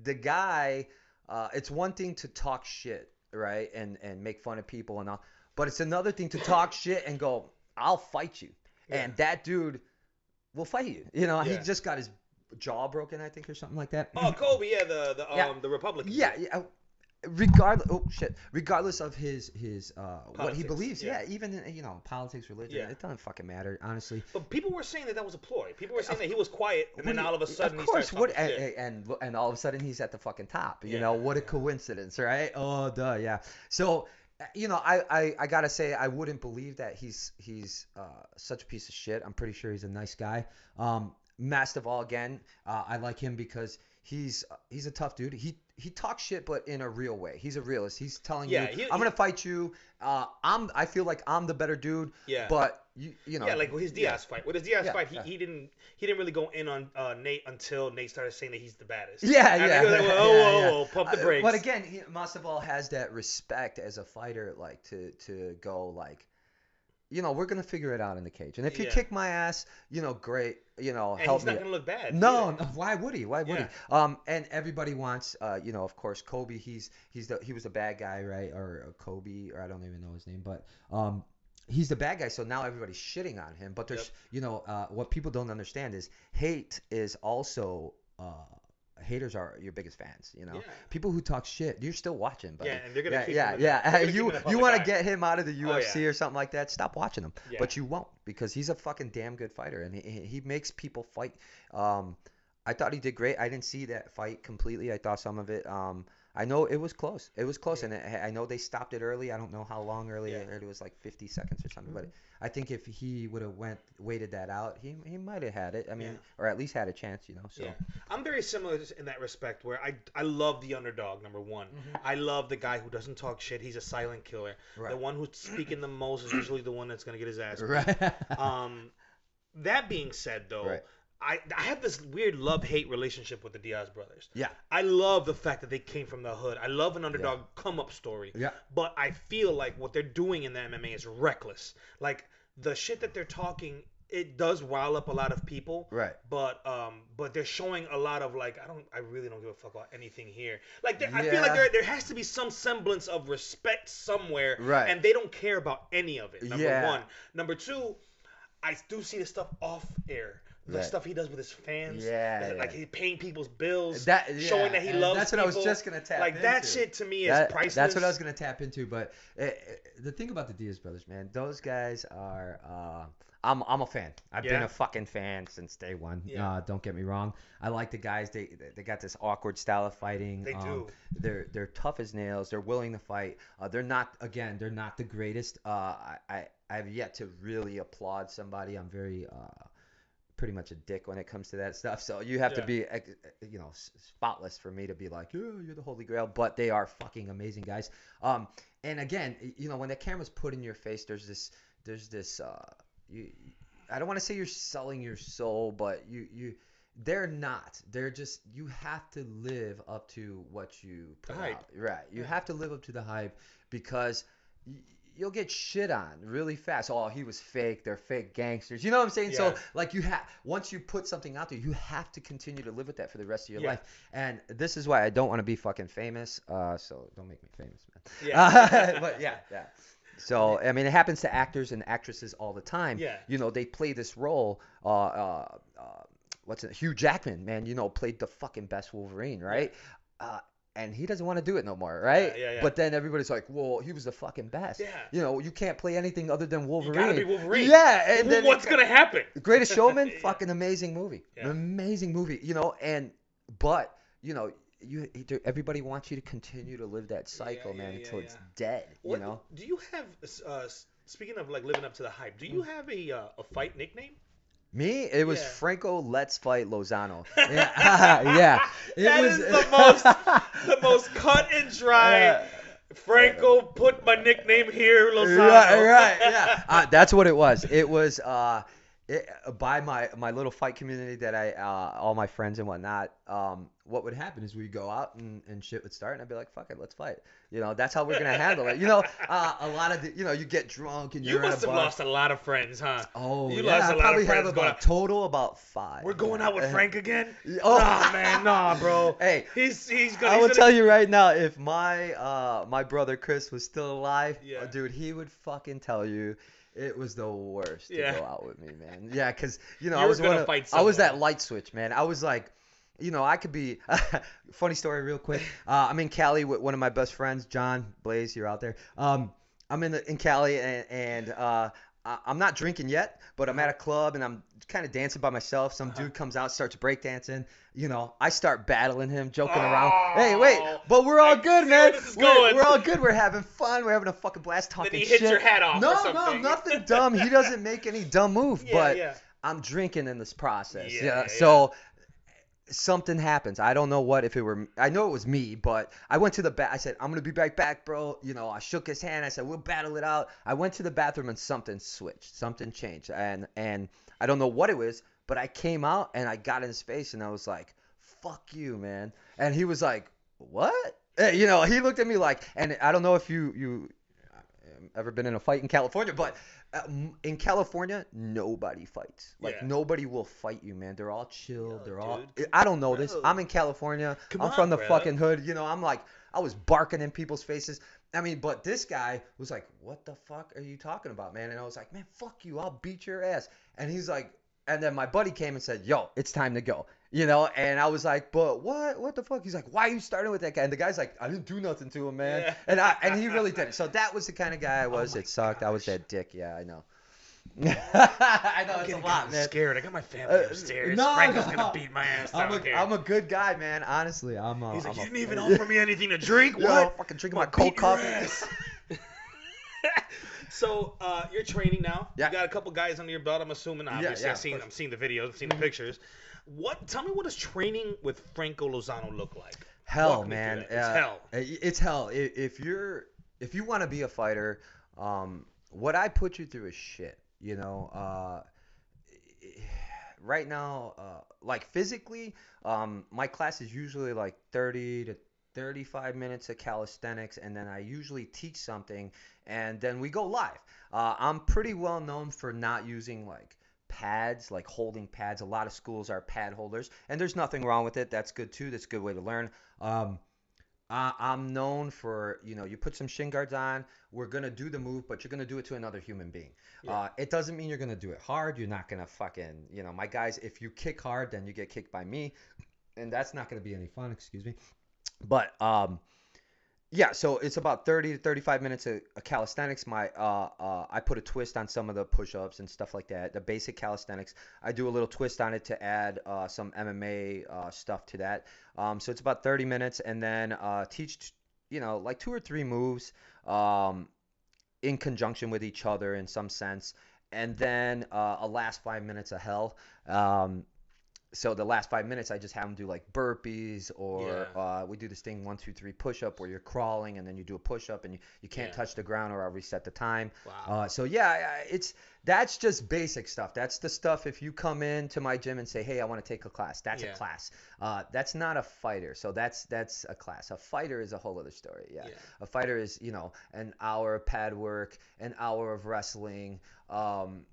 the guy. Uh, it's one thing to talk shit, right, and and make fun of people and all, but it's another thing to talk shit and go, I'll fight you, and that dude will fight you. You know, he just got his jaw broken, I think, or something like that. Oh, Colby, yeah, the the um Yeah. the Republican. Yeah, yeah. Regardless, oh shit. Regardless of his his uh what he believes, yeah. yeah. even in, you know politics, religion, Yeah. it doesn't fucking matter, honestly. But people were saying that that was a ploy. People were saying that he was quiet, and then all of a sudden of he course, started what and, and and all of a sudden he's at the fucking top. You Yeah, know what a coincidence, right? Oh, duh, yeah. So, you know, I, I I gotta say I wouldn't believe that he's he's uh, such a piece of shit. I'm pretty sure he's a nice guy. Um, Masvidal again, uh, I like him because he's he's a tough dude. He he talks shit, but in a real way. He's a realist. He's telling Yeah, you, he- I'm he- gonna fight you. Uh, I'm I feel like I'm the better dude. Yeah. But you you know. yeah, like with his yeah. Diaz fight. With his Diaz Yeah, fight, he, yeah. he didn't he didn't really go in on uh, Nate until Nate started saying that he's the baddest. Yeah, And yeah. he was like, yeah, whoa, whoa, yeah. whoa, pump the Uh, brakes. But again, he, Masvidal has that respect as a fighter, like to to go like, you know, we're gonna figure it out in the cage, and if you Yeah. kick my ass, you know, great, you know, and help he's me. not gonna look bad. No, no, why would he? Why would Yeah. he? Um, and everybody wants, uh, you know, of course, Colby. He's he's the he was the bad guy, right? Or, or Colby, or I don't even know his name, but um, he's the bad guy. So now everybody's shitting on him. But there's, Yep. you know, uh, what people don't understand is hate is also uh, haters are your biggest fans. You know, Yeah. people who talk shit, you're still watching, buddy. Yeah, and they're gonna yeah, keep yeah, him in the- yeah. keep you you want to get him out of the Oh, UFC yeah. or something like that? Stop watching him. Yeah. But you won't because he's a fucking damn good fighter and he, he he makes people fight. Um, I thought he did great. I didn't see that fight completely. I thought some of it. Um, I know it was close. It was close, and it, I know they stopped it early. I don't know how long early. Yeah. I heard it was like 50 seconds or something. But mm-hmm. I think if he would have went waited that out, he he might have had it. I mean, Yeah. or at least had a chance, you know. So Yeah, I'm very similar in that respect. Where I I love the underdog. Number one, mm-hmm. I love the guy who doesn't talk shit. He's a silent killer. Right. The one who's speaking the most is usually the one that's gonna get his ass. beat. right. Um, that being said, though, Right. I I have this weird love hate relationship with the Diaz brothers. yeah. I love the fact that they came from the hood. I love an underdog come up story. Yeah. But I feel like what they're doing in the MMA is reckless. Like the shit that they're talking, it does rile up a lot of people. Right. But um, but they're showing a lot of like I don't, I really don't give a fuck about anything here. Like there, I feel like there, there has to be some semblance of respect somewhere. Right. And they don't care about any of it. Number Yeah. one. Number two, I do see the stuff off air. The stuff he does with his fans. Yeah, Like yeah. he paying people's bills. That showing that he loves That's what I was just gonna tap like that shit to me is That- priceless. That's what I was gonna tap into. But uh, the thing about the Diaz brothers, man, those guys are. Uh, I'm I'm a fan. I've been a fucking fan since day one. Yeah. Uh, don't get me wrong. I like the guys. They they got this awkward style of fighting. They um, do. They're they're tough as nails. They're willing to fight. Uh, they're not again. They're not the greatest. Uh, I I I've yet to really applaud somebody. I'm very uh pretty much a dick when it comes to that stuff. So you have to be, you know, spotless for me to be like, yeah, you're the holy grail. But they are fucking amazing guys. Um, and again, you know, when the camera's put in your face, there's this, there's this, uh, you, I don't want to say you're selling your soul, but you, you, they're not. They're just. You have to live up to what you put out. Right. You have to live up to the hype because. y- You'll get shit on really fast. Oh, he was fake. They're fake gangsters. You know what I'm saying? So like you have once you put something out there, you have to continue to live with that for the rest of your Yeah. life. And this is why I don't want to be fucking famous. Uh, so don't make me famous, man. Yeah. but yeah, yeah. So I mean, it happens to actors and actresses all the time. Yeah. You know, they play this role. Uh, uh, uh, what's it? Hugh Jackman, man. You know, played the fucking best Wolverine, right? Uh, and he doesn't want to do it no more, right? yeah, yeah. But then everybody's like, well, he was the fucking best. Yeah. You know, you can't play anything other than You Wolverine. gotta be Wolverine. Yeah, and then what's gonna happen? Greatest Showman, Yeah. fucking amazing movie. Yeah. Amazing movie, you know, and but you know, you everybody wants you to continue to live that cycle, yeah, man, yeah, until yeah. it's dead, you know. Do you have? Uh, speaking of like living up to the hype, do you have a uh, a fight nickname? Me, it was Yeah. Franco Let's Fight Lozano. Yeah. yeah. It That was is the most the most cut and dry. Yeah. Franco put my nickname here, Lozano. Right, right, yeah. Uh, that's what it was. It was uh, it, by my my little fight community that I uh, all my friends and whatnot. Um, what would happen is we'd go out and, and shit would start, and I'd be like, "Fuck it, let's fight." You know, that's how we're gonna handle it. You know, uh, a lot of the, you know, you get drunk and You you're must have bar. lost a lot of friends, huh? Oh, you yeah, lost a I lot of probably have friends about out. total about five. We're going out with Frank again? Oh. Nah, man, nah, bro. Hey, He's he's gonna. I will gonna- tell you right now, if my uh my brother Chris was still alive, Yeah. uh, dude, he would fucking tell you it was the worst Yeah. to go out with me, man. Yeah, cause you know You I was one of, I was that light switch, man. I was like, you know, I could be. funny story, real quick. Uh, I'm in Cali with one of my best friends, John Blaze. You're out there. Um, I'm in the, in Cali and, and uh, I'm not drinking yet, but I'm at a club and I'm kind of dancing by myself. Some Uh-huh. dude comes out, starts breakdancing. You know, I start battling him, joking around. Oh, Hey, wait, but we're all I good, man. where this is We're, we're all good. We're having fun. We're having a fucking blast talking he shit. hits your hat off No, no, nothing dumb. He doesn't make any dumb move, Yeah, but yeah. I'm drinking in this process. Yeah. yeah. So something happens. I don't know what if it were I know it was me, but I went to the back I said, I'm gonna be right back, bro. You know, I shook his hand, I said, We'll battle it out. I went to the bathroom and something switched. Something changed. And and I don't know what it was, but I came out and I got in his face and I was like, Fuck you, man. And he was like, What? Eh, You know, he looked at me like and I don't know if you you ever been in a fight in California, but uh, Uh, in California, nobody fights. Like Yeah. nobody will fight you, man. They're all chill. Yo, They're all. I don't know this. I'm in California. Come I'm on, from the brother. fucking hood. You know, I'm like, I was barking in people's faces. I mean, but this guy was like, "What the fuck are you talking about, man?" And I was like, "Man, fuck you. I'll beat your ass." And he's like, and then my buddy came and said, "Yo, it's time to go." You know, and I was like, "But what? What the fuck?" He's like, "Why are you starting with that guy?" And the guy's like, "I didn't do nothing to him, man." Yeah. And I and he really did. So that was the kind of guy I was. Oh it sucked. I was that dick. Yeah, I know. I know I'm it's a lot, man. scared. I got my family Uh, upstairs. no, Franco's no. gonna beat my ass I'm a. I'm a good guy, man. Honestly, I'm a. He's like, I'm you a- didn't even offer me anything to drink. Yo, What? fucking drinking I'm my cold coffee. so uh, you're training now. Yeah. You got a couple guys under your belt. I'm assuming. Obviously, yeah, I've seen. I'm seeing the videos. I've seen the pictures. What? Tell me what does training with Franco Lozano look like? hell, Walk man. that. It's Uh, hell. It's hell. If you're if you want to be a fighter, um, what I put you through is shit. You know, uh, right now, uh, like physically, um, my class is usually like 30 to 35 minutes of calisthenics, and then I usually teach something, and then we go live. Uh, I'm pretty well known for not using like pads, like holding pads. A lot of schools are pad holders, and there's nothing wrong with it. That's good too. That's a good way to learn. Um, I, I'm known for, you know, you put some shin guards on, we're going to do the move, but you're going to do it to another human being. Yeah. Uh, it doesn't mean you're going to do it hard. You're not going to fucking, you know, my guys, if you kick hard, then you get kicked by me. And that's not going to be any fun, excuse me. But, um, yeah, so it's about 30 to 35 minutes of, of calisthenics. My, uh, uh, I put a twist on some of the push-ups and stuff like that. The basic calisthenics. I do a little twist on it to add uh, some MMA uh, stuff to that. Um, so it's about 30 minutes, and then uh, teach, you know, like two or three moves um, in conjunction with each other in some sense, and then uh, a last five minutes of hell. Um, so the last five minutes, I just have them do like burpees, or Yeah. uh, we do this thing one, two, three push up, where you're crawling and then you do a push up and you, you can't Yeah. touch the ground, or I'll reset the time. Wow. Uh, so yeah, it's that's just basic stuff. That's the stuff. If you come in to my gym and say, "Hey, I want to take a class," that's Yeah. a class. Uh, that's not a fighter. So that's that's a class. A fighter is a whole other story. Yeah. Yeah. A fighter is you know an hour of pad work, an hour of wrestling. Um,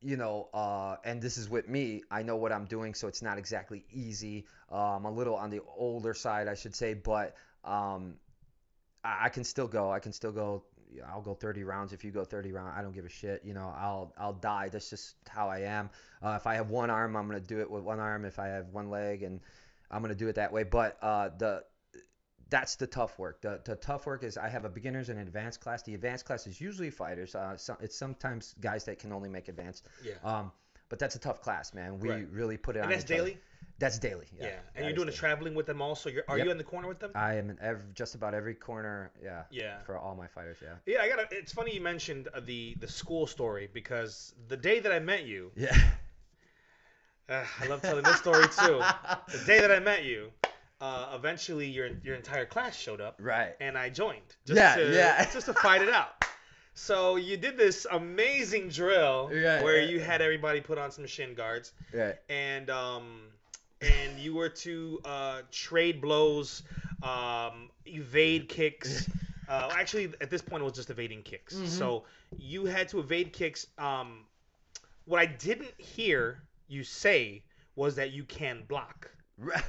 you know, uh, and this is with me. I know what I'm doing, so it's not exactly easy. Uh, I'm a little on the older side, I should say, but um, I, I can still go. I can still go. I'll go 30 rounds if you go 30 rounds. I don't give a shit. You know, I'll I'll die. That's just how I am. Uh, if I have one arm, I'm gonna do it with one arm. If I have one leg, and I'm gonna do it that way. But uh, the that's the tough work. The, the tough work is I have a beginners and advanced class. The advanced class is usually fighters. Uh, so, it's sometimes guys that can only make advanced. Yeah. Um, but that's a tough class, man. We Right. really put it and on. that's each other. daily. That's daily. Yeah. Yeah. And you're doing the traveling with them also. You're, are Yep. you in the corner with them? I am in every, just about every corner. Yeah. Yeah. For all my fighters. Yeah. Yeah, I got. It's funny you mentioned uh, the the school story because the day that I met you, Yeah. uh, I love telling this story too. The day that I met you, uh, eventually your your entire class showed up, Right. and I joined. Just Yeah, to, yeah. Just to fight it out. So you did this amazing drill Yeah, where yeah. you had everybody put on some shin guards, Right. and um, and you were to uh, trade blows, um, evade kicks. Uh, actually, at this point, it was just evading kicks. Mhm. So you had to evade kicks. Um, what I didn't hear you say was that you can block. Right.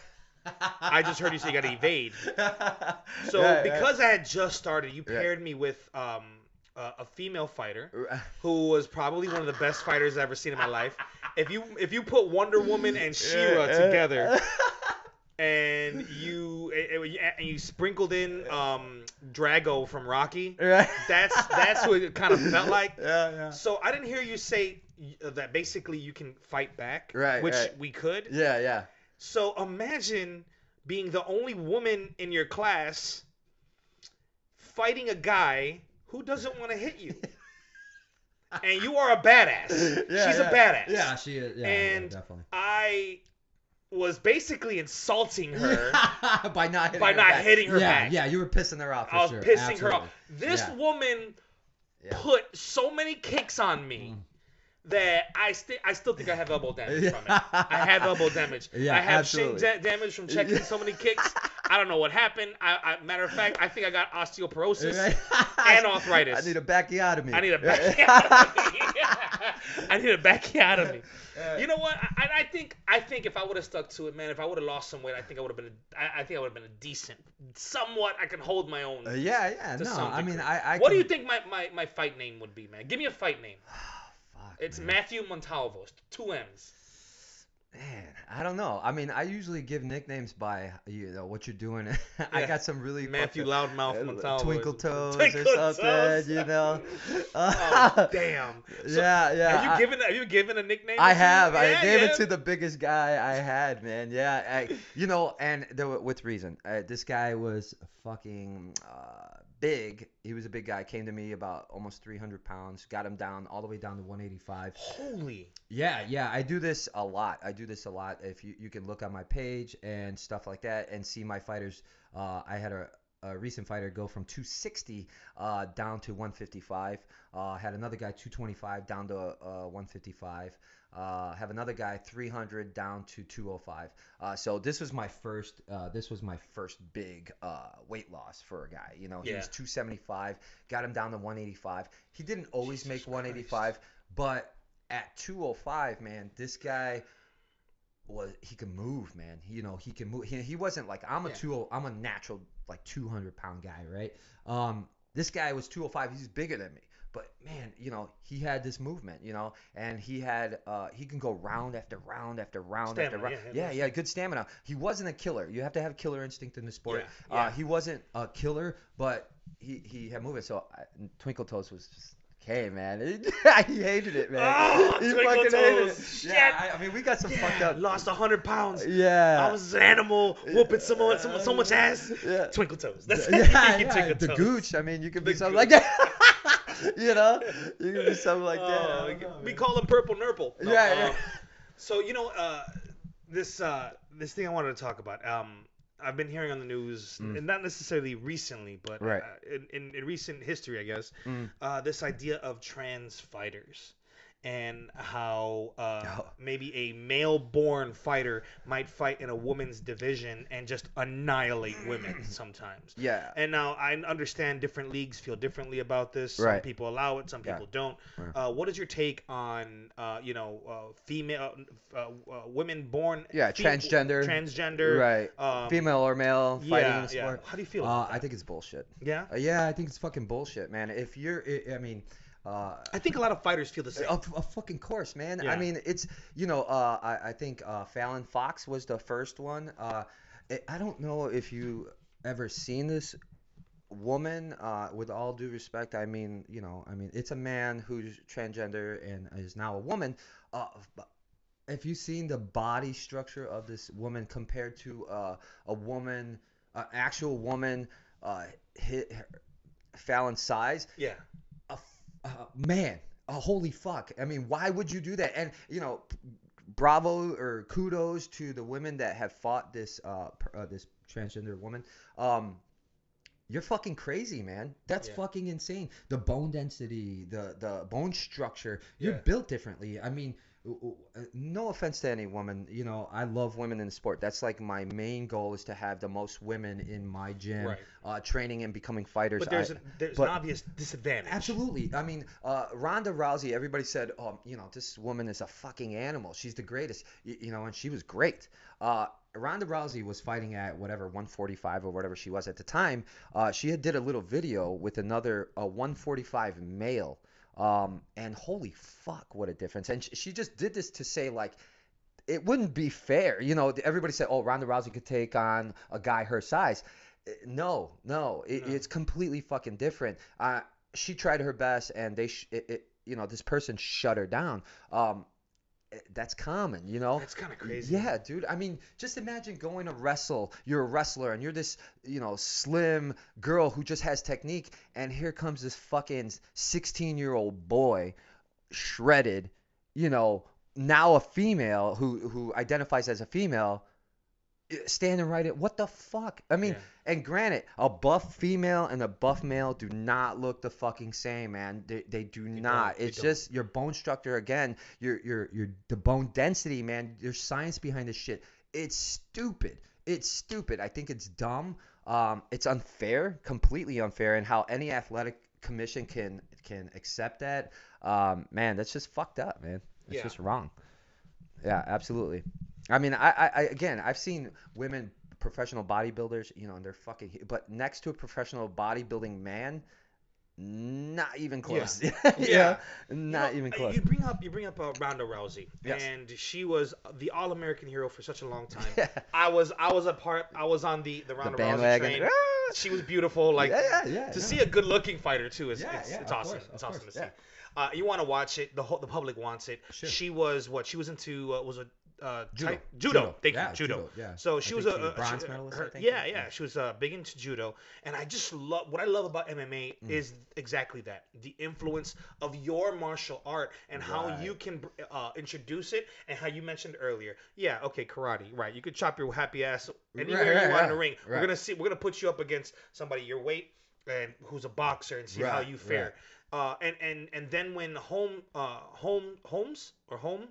I just heard you say you gotta evade. So right. because I had just started, you paired me with um, a, a female fighter who was probably one of the best fighters I've ever seen in my life. If you if you put Wonder Woman and She-Ra together and you and you sprinkled in um, Drago from Rocky, Right. that's that's what it kind of felt like. Yeah, yeah. So I didn't hear you say that basically you can fight back, Right, which right. we could. Yeah, yeah. So imagine being the only woman in your class fighting a guy who doesn't want to hit you. and you are a badass. Yeah, She's yeah. a badass. Yeah, she is. Yeah, And- yeah, definitely. I was basically insulting her. by not hitting By her not back. hitting her yeah, back. Yeah, you were pissing her off for I was sure. pissing her off. This woman put so many kicks on me Mm. That I still I still think I have elbow damage from it. I have elbow damage. Yeah, I have shin da- damage from checking so many kicks. I don't know what happened. I, I matter of fact, I think I got osteoporosis and arthritis. I need a backiotomy. I need a backiotomy. I need a backiotomy. You know what? I, I think I think if I would have stuck to it, man, if I would have lost some weight, I think I would have been. A, I, I think I would have been a decent, somewhat. I can hold my own. Uh, yeah, yeah. No, I mean. I. I what do you think my, my, my fight name would be, man? Give me a fight name. It's. Matthew Montalvo. Two M's. Man, I don't know. I mean, I usually give nicknames by you know what you're doing. I got some really Matthew fucked up- Loudmouth uh, Montalvo. Twinkle Toes Twinkle or something, Toes. you know. oh damn. So, yeah, yeah. Have you I- given have you given a nickname? I have. I Yeah, gave yeah. it to the biggest guy I had, man. Yeah, I, you know, and there, with reason. Uh, this guy was fucking uh, big. He was a big guy. Came to me about almost 300 pounds. Got him down all the way down to 185. Holy. Yeah, yeah. I do this a lot. I do this a lot. If you you can look on my page and stuff like that and see my fighters. Uh, I had a. A recent fighter go from 260 uh, down to 155. Uh, had another guy 225 down to uh, 155. Uh, have another guy 300 down to 205. Uh, so this was my first. Uh, this was my first big uh, weight loss for a guy. You know, he Yeah. was 275. Got him down to 185. He didn't always Jesus make 185, but at 205, man, this guy was he can move, man. He, you know, he can move. He, he wasn't like I'm a Yeah. 20 I'm a natural like 200 pound guy, right? Um, this guy was 205. He's bigger than me. But man, you know, he had this movement, you know, and he had uh he can go round after round after round after round. yeah, Yeah, yeah, yeah, good stamina. He wasn't a killer. You have to have killer instinct in the sport. Yeah, Uh he wasn't a killer, but he he had movement. So I, Twinkle Toes was just okay, man. he hated it, man. Oh, he fucking hated Toes. it. Shit. Yeah, I, I mean, we got some Yeah, fucked up. lost hundred pounds. Yeah. I was an animal whooping someone, someone so much ass. Yeah. Twinkle toes. That's yeah, it. yeah, Twinkle the toes. gooch. I mean, you could be The something gooch. like that. you know, you could be something like that. Oh, know, we call him purple nurple. No, Yeah, uh, yeah. So you know, uh, this uh, this thing I wanted to talk about. Um, I've been hearing on the news, Mm. and not necessarily recently, but Right. uh, in, in, in recent history, I guess, Mm. uh, this idea of trans fighters and how uh, Oh. maybe a male-born fighter might fight in a woman's division and just annihilate women sometimes. Yeah. And now I understand different leagues feel differently about this. Some people allow it, some Yeah. people don't. Right. Uh, what is your take on, uh, you know, uh, female, uh, uh, women born? Yeah, fe- transgender. Transgender. Right. Um, Female or male fighting yeah, in the yeah. sport. How do you feel? Uh, I think it's bullshit. Yeah. Yeah, I think it's fucking bullshit, man. If you're, I mean, uh, I think a lot of fighters feel the same. Of, of fucking course, man. Yeah. I mean, it's you know, uh, I I think uh, Fallon Fox was the first one. Uh, I- don't know if you ever seen this woman. Uh, with all due respect, I mean, you know, I mean, it's a man who's transgender and is now a woman. Uh, if you've seen the body structure of this woman compared to uh, a woman, an actual woman, uh, hit her, Fallon's size, yeah. Uh, man, a holy fuck. I mean, why would you do that? And you know, bravo or kudos to the women that have fought this uh, uh this transgender woman. Um, you're fucking crazy, man. That's Yeah. fucking insane. The bone density, the the bone structure, you're Yeah. built differently. I mean, no offense to any woman, you know, I love women in the sport. That's like my main goal is to have the most women in my gym, Right. uh, training and becoming fighters. But there's I- a, there's but- an obvious disadvantage. Absolutely. I mean, uh, Ronda Rousey. Everybody said, "Oh, you know, this woman is a fucking animal. She's the greatest." You, you know, and she was great. Uh, Ronda Rousey was fighting at whatever 145 or whatever she was at the time. Uh, she had did a little video with another uh, 145 male. Um, and holy fuck, what a difference! And she just did this to say like it wouldn't be fair. You know, everybody said, "Oh, Ronda Rousey could take on a guy her size." Uh, No, no, it, No. it's completely fucking different. Uh, she tried her best, and they, sh- it, it, you know, this person shut her down. Um, eh, that's common, you know. That's kind of crazy. Yeah, dude. I mean, just imagine going to wrestle. You're a wrestler, and you're this, you know, slim girl who just has technique, and here comes this fucking 16 year old boy, shredded, you know, now a female who who identifies as a female, standing right at what the fuck? I mean, Yeah. and granted, a buff female and a buff male do not look the fucking same, man. They, they do not. don't, they It's don't. just your bone structure again, your your your the bone density, man. There's science behind this shit. It's stupid. It's stupid. I think it's dumb. Um, it's unfair, completely unfair, and how any athletic commission can can accept that. Um, man, that's just fucked up, man. It's Yeah. just wrong. Yeah, absolutely. I mean, I, I, again, I've seen women professional bodybuilders, you know, and they're fucking. But next to a professional bodybuilding man, not even close. Yeah, Yeah. not You know, even close. You bring up you bring up uh, Ronda Rousey, Yes. and she was the All American hero for such a long time. Yeah. I was I was a part I was on the the The Ronda Rousey bandwagon. train. Ah! She was beautiful. Like yeah, yeah, yeah, to yeah. see a good looking fighter too is Yeah, it's, yeah, it's awesome. course, it's awesome course, to see. yeah. Uh, you want to watch it. The whole the public wants it. Sure. She was what she was into uh, was a uh, Judo. type- judo. Judo. Thank Yeah, you, judo. judo, yeah. So I she was a, she was a- bronze she- medalist, I her- think. yeah, Yeah. yeah, She was uh, big into judo, and I just love what I love about MMA Mm. is exactly that the influence of your martial art and how you can uh, introduce it and how you mentioned earlier. Yeah, okay, karate, right? You could chop your happy ass anywhere Right, right, you want in the right, ring. We're gonna see. We're gonna put you up against somebody your weight and who's a boxer and see how you fare. Uh, and and and then when home uh home Holmes or home,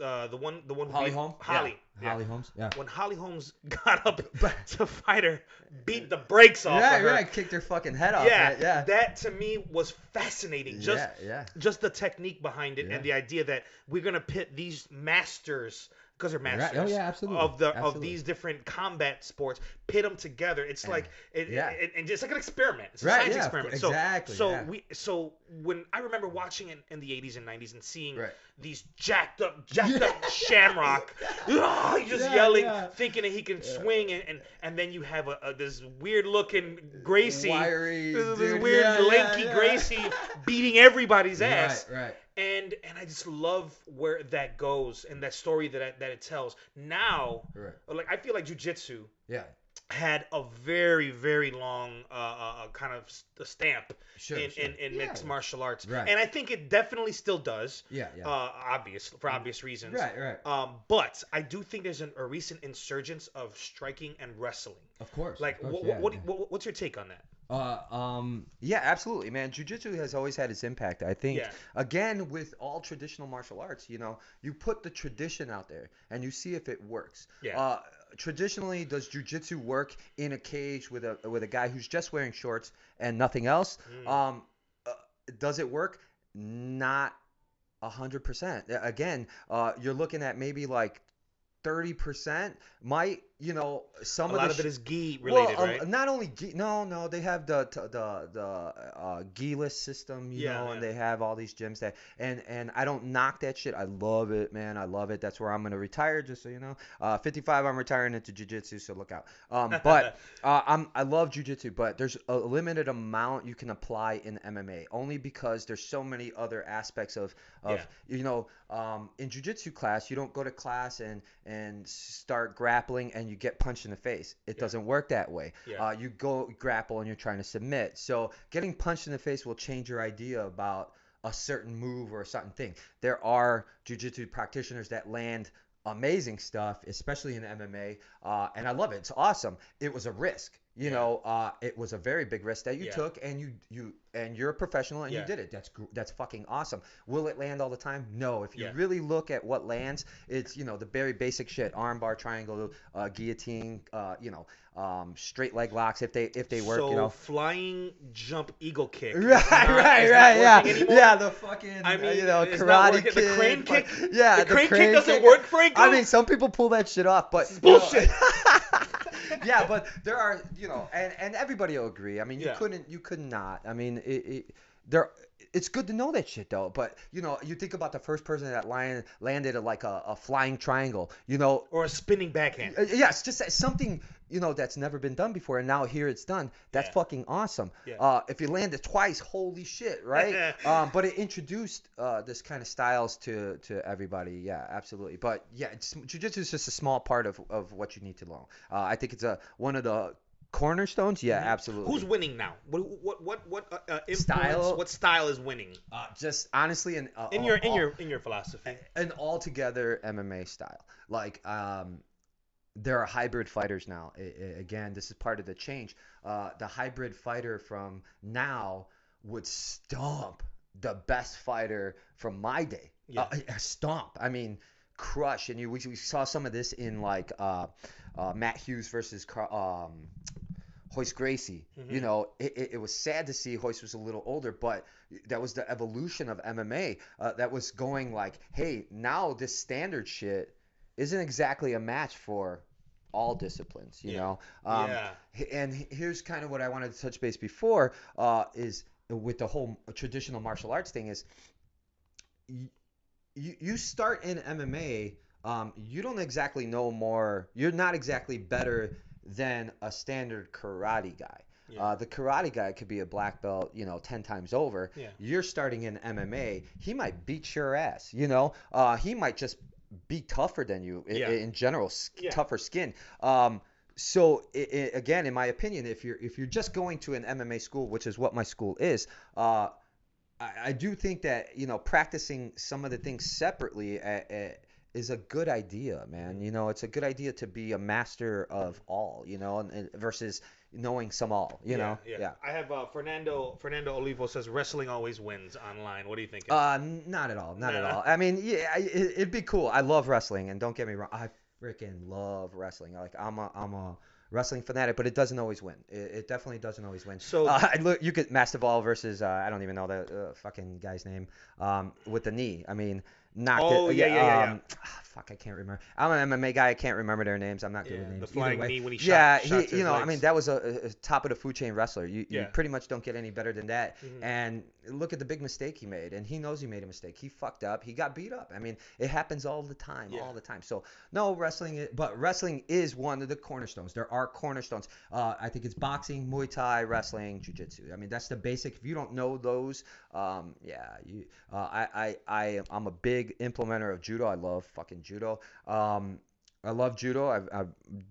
uh the one the one Holly beat- Holm. Holly Yeah. yeah. Holly Holmes. Yeah. When Holly Holmes got up to fight her, beat the brakes off Yeah, of her. right. Kicked her fucking head off. Yeah, right? Yeah. that to me was fascinating. Just yeah, yeah. just the technique behind it Yeah. and the idea that we're gonna pit these masters because they're Right. masters Oh, yeah, absolutely. of the of these different combat sports pit them together it's Yeah. like it, Yeah. it, and it's like an experiment it's a Right, science yeah, experiment so exactly, so yeah. we so when i remember watching it in the 80s and 90s and seeing Right. these jacked up jacked up shamrock ah, he's just yelling thinking that he can swing and, and and then you have a, a this weird looking gracie Wiry. this, this weird lanky. Gracie beating everybody's ass. Right, right. And and I just love where that goes and that story that I, that it tells. Now, Right. like I feel like jujitsu Yeah. Had a very very long uh, uh, uh, kind of s- a stamp Sure. in, sure. in, in yeah. mixed martial arts, Right. and I think it definitely still does. Yeah, yeah. Uh, obvious for obvious reasons. right, right. Um, but I do think there's an, a recent insurgence of striking and wrestling. Of course. Like, of course, what, yeah, what, what, what's your take on that? Uh, um, yeah, absolutely, man. Jiu-jitsu has always had its impact. I think, Yeah. again, with all traditional martial arts, you know, you put the tradition out there and you see if it works. Yeah. Uh, traditionally, does jiu-jitsu work in a cage with a with a guy who's just wearing shorts and nothing else? Mm. Um, uh, does it work? Not a hundred percent. Again, uh, you're looking at maybe like thirty percent. Might you know some a of lot the of it is gi related, well, right? not only gi- no, no, they have the the the uh, system, you Yeah, know, yeah. and they have all these gyms that and and I don't knock that shit. I love it, man. I love it. That's where I'm gonna retire, just so you know. Uh, 55, I'm retiring into jiu-jitsu, so look out. Um, but uh, I'm I love jiu-jitsu, but there's a limited amount you can apply in MMA, only because there's so many other aspects of of you know um, in jiu-jitsu class you don't go to class and and start grappling and you get punched in the face. It Yeah. doesn't work that way. Yeah. Uh, you go grapple and you're trying to submit. So getting punched in the face will change your idea about a certain move or a certain thing. There are jiu-jitsu practitioners that land amazing stuff, especially in MMA, uh, and I love it. It's awesome. It was a risk, you Yeah. know. Uh, it was a very big risk that you Yeah. took, and you you and you're a professional and Yeah. you did it. That's that's fucking awesome. Will it land all the time? No. If you Yeah. really look at what lands, it's you know the very basic shit: armbar, triangle, uh, guillotine, uh, you know, um, straight leg locks if they if they work, so you know. flying jump eagle kick. Right, not- right, right, yeah, anymore? yeah. The fucking, I uh, mean, you know, karate kick. The crane kick- yeah, the crane kick doesn't kick- work, Franco? I mean, some people pull that shit off, but It's you know- bullshit. yeah, but there are, you know, and and everybody will agree. I mean, you Yeah. couldn't, you could not. I mean, it, it there. It's good to know that shit though, but you know, you think about the first person that land, landed a, like a, a flying triangle. You know, or a spinning backhand. Yes, just something you know that's never been done before, and now here it's done. That's Yeah. fucking awesome. Yeah. Uh, if you land it twice, holy shit, right? um, but it introduced uh, this kind of styles to to everybody. Yeah, absolutely. But yeah, it's, jiu-jitsu is just a small part of, of what you need to learn. Uh, I think it's a one of the cornerstones. Yeah, absolutely. Mm-hmm. Who's winning now? What what what what uh, uh, influence? Style? What style is winning uh, just honestly an uh, in your in your in your philosophy? an altogether MMA style. Like um, there are hybrid fighters now. I- I- again, this is part of the change. Uh, the hybrid fighter from now would stomp the best fighter from my day. Yeah. Uh, stomp. I mean, crush. And you we, we saw some of this in like uh, uh, Matt Hughes versus Car- um, Royce Gracie. Mm-hmm. You know, it, it, it was sad to see Hoist was a little older, but that was the evolution of MMA. Uh, that was going like, hey, now this standard shit isn't exactly a match for all disciplines. You Yeah. know. Um, yeah. And here's kind of what I wanted to touch base before uh, is with the whole traditional martial arts thing is you you, you start in MMA. Um, you don't exactly know more. You're not exactly better than a standard karate guy. Yeah. Uh, the karate guy could be a black belt, you know, ten times over. Yeah. You're starting in MMA. He might beat your ass. You know, uh, he might just be tougher than you i- Yeah. in general, s- Yeah. tougher skin. Um, so i i again, in my opinion, if you're if you're just going to an MMA school, which is what my school is, uh, I, I do think that you know practicing some of the things separately uh, uh, is a good idea, man. You know, it's a good idea to be a master of all, you know, and, and versus knowing some all, you know. yeah. yeah. I have uh, Fernando Fernando Olivo says wrestling always wins online. What do you think? Uh, not at all, not at all. I mean, yeah, I- it, it'd be cool. I love wrestling, and don't get me wrong, I freaking love wrestling. Like I'm a I'm a wrestling fanatic, but it doesn't always win. It, it definitely doesn't always win. So- uh, I look, you could Masvidal versus uh, I don't even know the uh, fucking guy's name um, with the knee. I mean, knocked Oh, it. yeah, yeah, yeah, yeah. um, ah, fuck, I can't remember. I'm an MMA guy. I can't remember their names. I'm not good Yeah, with the names. Either flying knee when he shot- yeah, shot he, to you know, I mean, that was a, a top of the food chain wrestler. You, you pretty much don't get any better than that. Mhm. And look at the big mistake he made, and he knows he made a mistake. He fucked up. He got beat up. I mean, it happens all the time, Yeah. all the time. So no wrestling, i- but wrestling is one of the cornerstones. There are cornerstones. Uh, I think it's boxing, Muay Thai, wrestling, Jiu-Jitsu. I mean, that's the basic. If you don't know those, um, yeah, you. Uh, I, I, I, I'm a big implementer of judo. I love fucking judo. Um, I love judo. I've, I've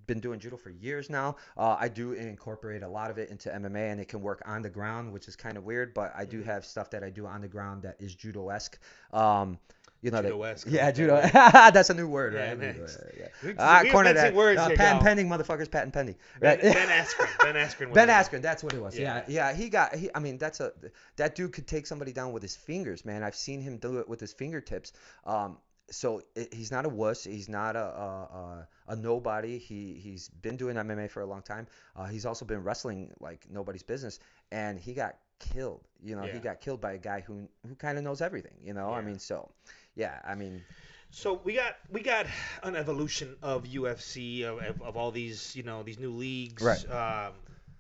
been doing judo for years now. Uh, I do incorporate a lot of it into MMA, and it can work on the ground, which is kind of weird. But I do Mhm. have stuff that I do on the ground that is judo-esque. Um, you know, that- Judo-esque, I yeah, like judo. that's a new word, Yeah, right? Yeah. We- Ah, we corner that. words uh, patent pending, motherfuckers. Patent pending. Ben, Right? ben Askren. Ben Askren. Ben Askren, that's what it was. Yeah. Yeah. yeah, He got. He, I mean, that's a. That dude could take somebody down with his fingers, man. I've seen him do it with his fingertips. Um, so he's not a wuss. He's not a a, a, a nobody. He he's been doing MMA for a long time. Uh, he's also been wrestling like nobody's business, and he got killed. You know, Yeah. he got killed by a guy who who kind of knows everything. You know, I mean, so yeah, I mean, So we got we got an evolution of UFC of, of, of all these you know these new leagues Right. um,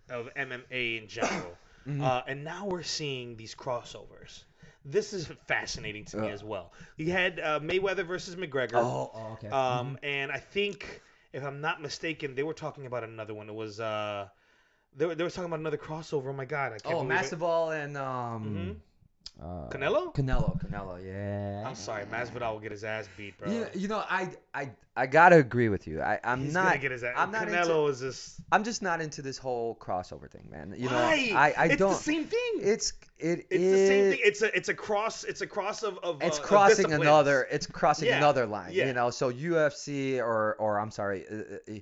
of MMA in general, Mhm. uh, and now we're seeing these crossovers. This is fascinating to me Uh. as well. You had uh, Mayweather versus McGregor, oh, oh okay. um, and I think if I'm not mistaken, they were talking about another one. It was uh, they were, they were talking about another crossover. Oh my god, I can't oh, it. Masvidal and um, uh, Canelo? Canelo, Canelo, yeah. I'm sorry, Masvidal will get his ass beat, bro. You, you know, I, I, I gotta agree with you. I, I'm He's not. gonna get his ass. I'm not into- Canelo is just. I'm just not into this whole crossover thing, man. You know, Why? I, I it's don't. the same thing. It's it It's is- the same thing. It's a it's a cross. It's a cross of of. It's uh, crossing disciplines. another. It's crossing Yeah, another line. yeah. You know, so UFC or or I'm sorry, uh, uh,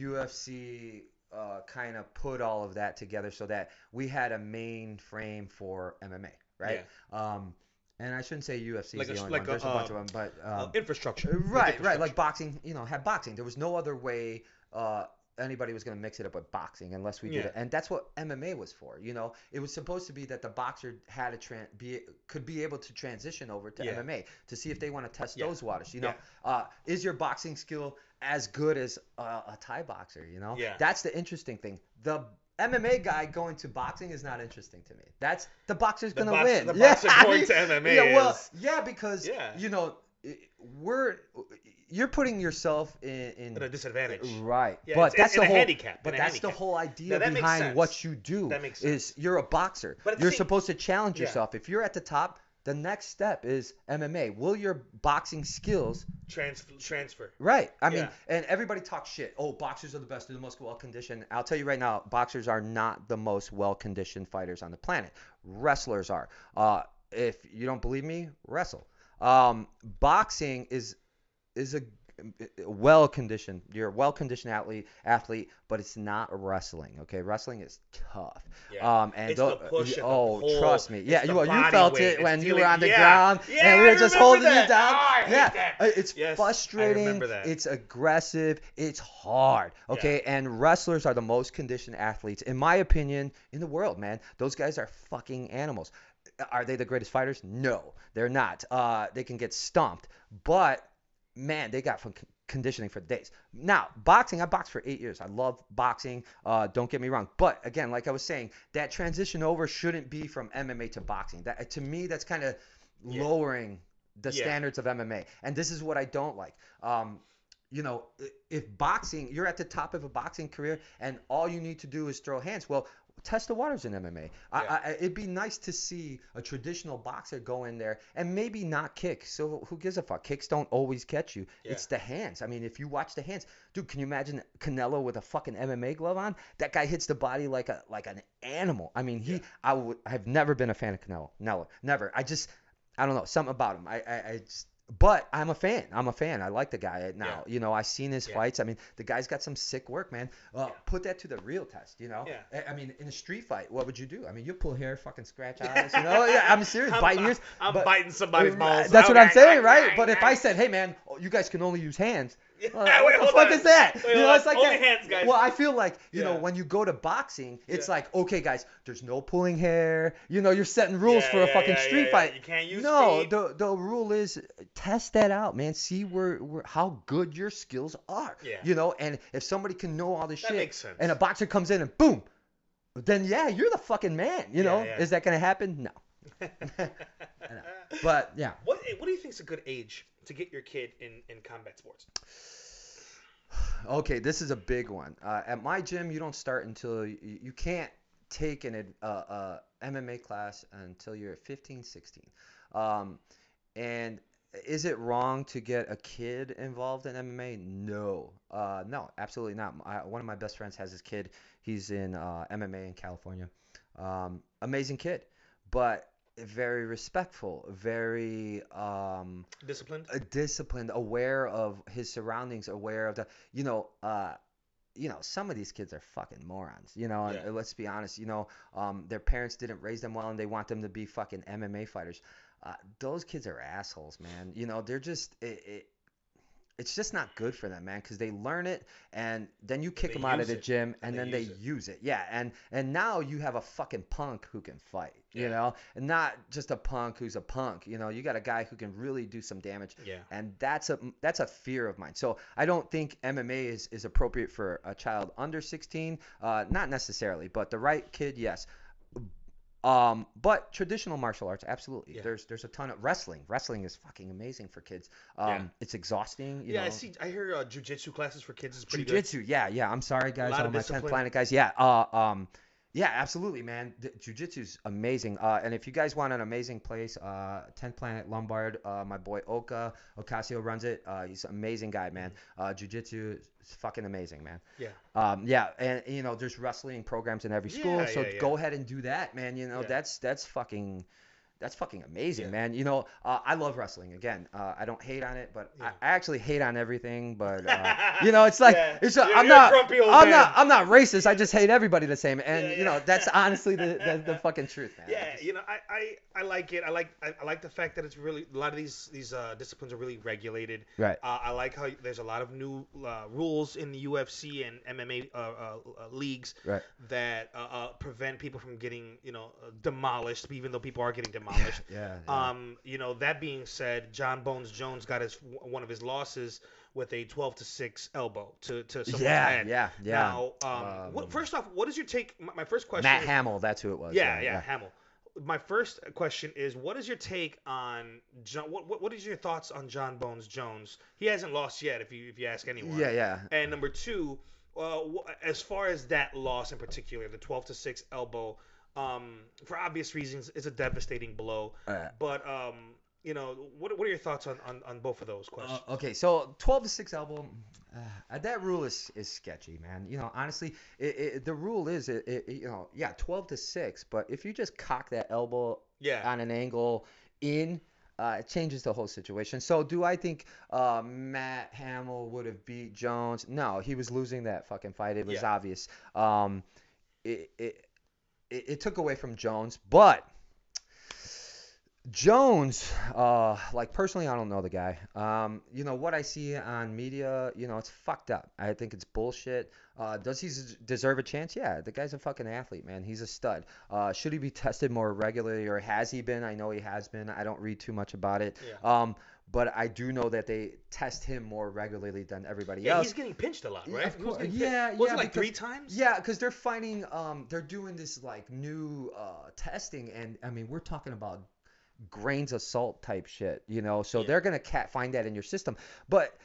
UFC uh, kind of put all of that together so that we had a main frame for MMA, right? Um, and I shouldn't say UFC Like is a- the only like one. There's a, bunch uh, of them, but Uh, um, infrastructure. right, right. infrastructure. Like boxing, you know, had boxing. There was no other way uh, anybody was going to mix it up with boxing unless we did it. And that's what MMA was for. You know, it was supposed to be that the boxer had a tran- be could be able to transition over to Yeah. MMA to see if they want to test Yeah. those waters. You know, Yeah. uh, is your boxing skill as good as a, a Thai boxer? You know, Yeah. that's the interesting thing. The MMA guy going to boxing is not interesting to me. That's the boxer's The gonna box- win. the yeah, boxer I going mean, to MMA Yeah, well, is- yeah, because Yeah. you know we're you're putting yourself in, in At a disadvantage. right Yeah, but that's the whole handicap, but that's the whole idea Now, behind what you do That makes sense. is you're a boxer But you're same- supposed to challenge yourself if you're at the top the next step is MMA will your boxing skills Trans- transfer. Right. I mean, and everybody talks shit. Oh, boxers are the best. They're the most well conditioned. I'll tell you right now, boxers are not the most well conditioned fighters on the planet. Wrestlers are. Uh, if you don't believe me, wrestle. Um, boxing is is a well conditioned. You're a well conditioned athlete, athlete, but it's not wrestling. Okay, wrestling is tough. Yeah. Um, and the the oh, pull. trust me. Yeah, you you felt weight. it It's when you were on the yeah. ground Yeah, and we were just holding that. you down. Oh, yeah, that. uh, it's Yes, frustrating. It's aggressive. It's hard. Okay, and wrestlers are the most conditioned athletes, in my opinion, in the world. Man, those guys are fucking animals. Are they the greatest fighters? No, they're not. Uh, they can get stomped, but man, they got fucking conditioning for the days. Now, boxing, I boxed for eight years. I love boxing. Uh, don't get me wrong. But again, like I was saying, that transition over shouldn't be from MMA to boxing. That to me, that's kind of Yeah. lowering the Yeah. standards of MMA. And this is what I don't like. Um, you know, if boxing, you're at the top of a boxing career, and all you need to do is throw hands. Well, test the waters in MMA. I, Yeah. I, it'd be nice to see a traditional boxer go in there and maybe not kick. So who gives a fuck? Kicks don't always catch you. Yeah. It's the hands. I mean, if you watch the hands, dude, can you imagine Canelo with a fucking MMA glove on? That guy hits the body like a like an animal. I mean, he. Yeah. I would. I've never been a fan of Canelo. Never. Never. I just. I don't know something about him. I. I, I just, but I'm a fan. I'm a fan. I like the guy now. You know, I've seen his Yeah. fights. I mean, the guy's got some sick work, man. Uh, Yeah. Put that to the real test. You know. Yeah. I- mean, in a street fight, what would you do? I mean, you pull hair, fucking scratch eyes. You know. Yeah. I'm serious. I'm, biting ears. I'm but- biting somebody's balls. That's what I'm saying, right, right? But if I said, "Hey, man, you guys can only use hands," Yeah, well, wait, what the fuck on. is that? Wait, you know, it's like that. hands, guys. Well, I feel like you know when you go to boxing, it's Yeah. like, okay, guys, there's no pulling hair. You know, you're setting rules Yeah, for a fucking yeah, street yeah, yeah. fight. You can't use no, speed. the the rule is test that out, man. See where, where how good your skills are. Yeah. You know, and if somebody can know all this That shit, makes sense. and a boxer comes in and boom, then yeah, you're the fucking man. You Yeah, know, yeah. is that gonna happen? No. But yeah. What What do you think is a good age to get your kid in in combat sports? Okay, this is a big one. Uh, at my gym, you don't start until you, you can't take an uh, uh, MMA class until you're 15, 16. Um, and is it wrong to get a kid involved in MMA? No, uh, no, absolutely not. I, one of my best friends has his kid. He's in uh, MMA in California. Um, amazing kid, but very respectful, very um, Disciplined. uh, disciplined, aware of his surroundings, aware of the, you know, uh, you know, some of these kids are fucking morons. You know, and Yeah. let's be honest. You know, um, their parents didn't raise them well, and they want them to be fucking MMA fighters. Uh, those kids are assholes, man. You know, they're just it. it it's just not good for them, man, because they learn it and then you kick they them out of the gym And and, they then they use it. use it. Yeah, and and now you have a fucking punk who can fight, you know, and not just a punk who's a punk. You know, you got a guy who can really do some damage Yeah. and that's a that's a fear of mine. So I don't think MMA is, is appropriate for a child under 16. Uh, not necessarily, but the right kid, yes. Um, but traditional martial arts, absolutely. Yeah. There's there's a ton of wrestling. Wrestling is fucking amazing for kids. Um, Yeah. it's exhausting. You yeah, know. I see. I hear uh, jujitsu classes for kids is pretty good. Jiu-jitsu, yeah, yeah. I'm sorry, guys, all of my 10th planet guys. Yeah, uh, um, yeah, absolutely, man. Jiu-jitsu's amazing. Uh, and if you guys want an amazing place, uh, 10th Planet Lombard, uh, my boy Oka Ocasio runs it. Uh, he's an amazing guy, man. Uh, Jiu-jitsu is fucking amazing, man. Yeah. Um, yeah, and you know, there's wrestling programs in every school, Yeah, so yeah, yeah. go ahead and do that, man. You know, that's that's fucking. That's fucking amazing, Yeah. man. You know, uh, I love wrestling. Again, uh, I don't hate on it, but Yeah. I, I actually hate on everything. But uh, you know, it's like Yeah. it's. You're- I'm you're not. I'm man. not. I'm not racist. I just hate everybody the same. And you know, that's honestly the, the the fucking truth, man. Yeah, you know, I, I, I like it. I like I, I like the fact that it's really a lot of these these uh, disciplines are really regulated. Right. Uh, I like how there's a lot of new uh, rules in the UFC and MMA uh, uh, uh, leagues Right. that prevent people from getting you know demolished, even though people are getting demolished. Yeah. yeah. Um, you know, that being said, Jon Bones Jones got his one of his losses with a 12 to 6 elbow to to someone's yeah, head. yeah, yeah. Now, um, what, Um, first off, what is your take? My, my first question. Matt is- Hamill, that's who it was. yeah, yeah, Hamill. My first question is, what is your take on Jon? What, what what is your thoughts on Jon Bones Jones? He hasn't lost yet, if you if you ask anyone. Yeah, yeah. And number two, uh, as far as that loss in particular, the 12 to 6 elbow, um, for obvious reasons, it's a devastating blow. Uh, But um, you know, what what are your thoughts on on, on both of those questions? Uh, okay, so 12 to 6 elbow, uh, that rule is, is sketchy, man. You know, honestly, it, it, the rule is, it, it, you know, yeah, 12 to 6, but if you just cock that elbow yeah. on an angle in, uh, it changes the whole situation. So, do I think uh, Matt Hamill would have beat Jones? No, he was losing that fucking fight. It was Yeah. obvious. Um, it, it, it, it took away from Jones, but Jones, uh, like personally, I don't know the guy. Um, you know what I see on media, you know, it's fucked up. I think it's bullshit. Uh, does he deserve a chance? Yeah, the guy's a fucking athlete, man. He's a stud. Uh, should he be tested more regularly, or has he been? I know he has been. I don't read too much about it. Yeah. Um, but I do know that they test him more regularly than everybody Yeah, else. he's getting pinched a lot, Yeah, right? of He was course. Yeah, Was yeah, it like because- three times? Yeah, because they're finding, um, they're doing this like new uh, testing, and I mean, we're talking about grains of salt type shit, you know. So Yeah. they're gonna cat find that in your system. But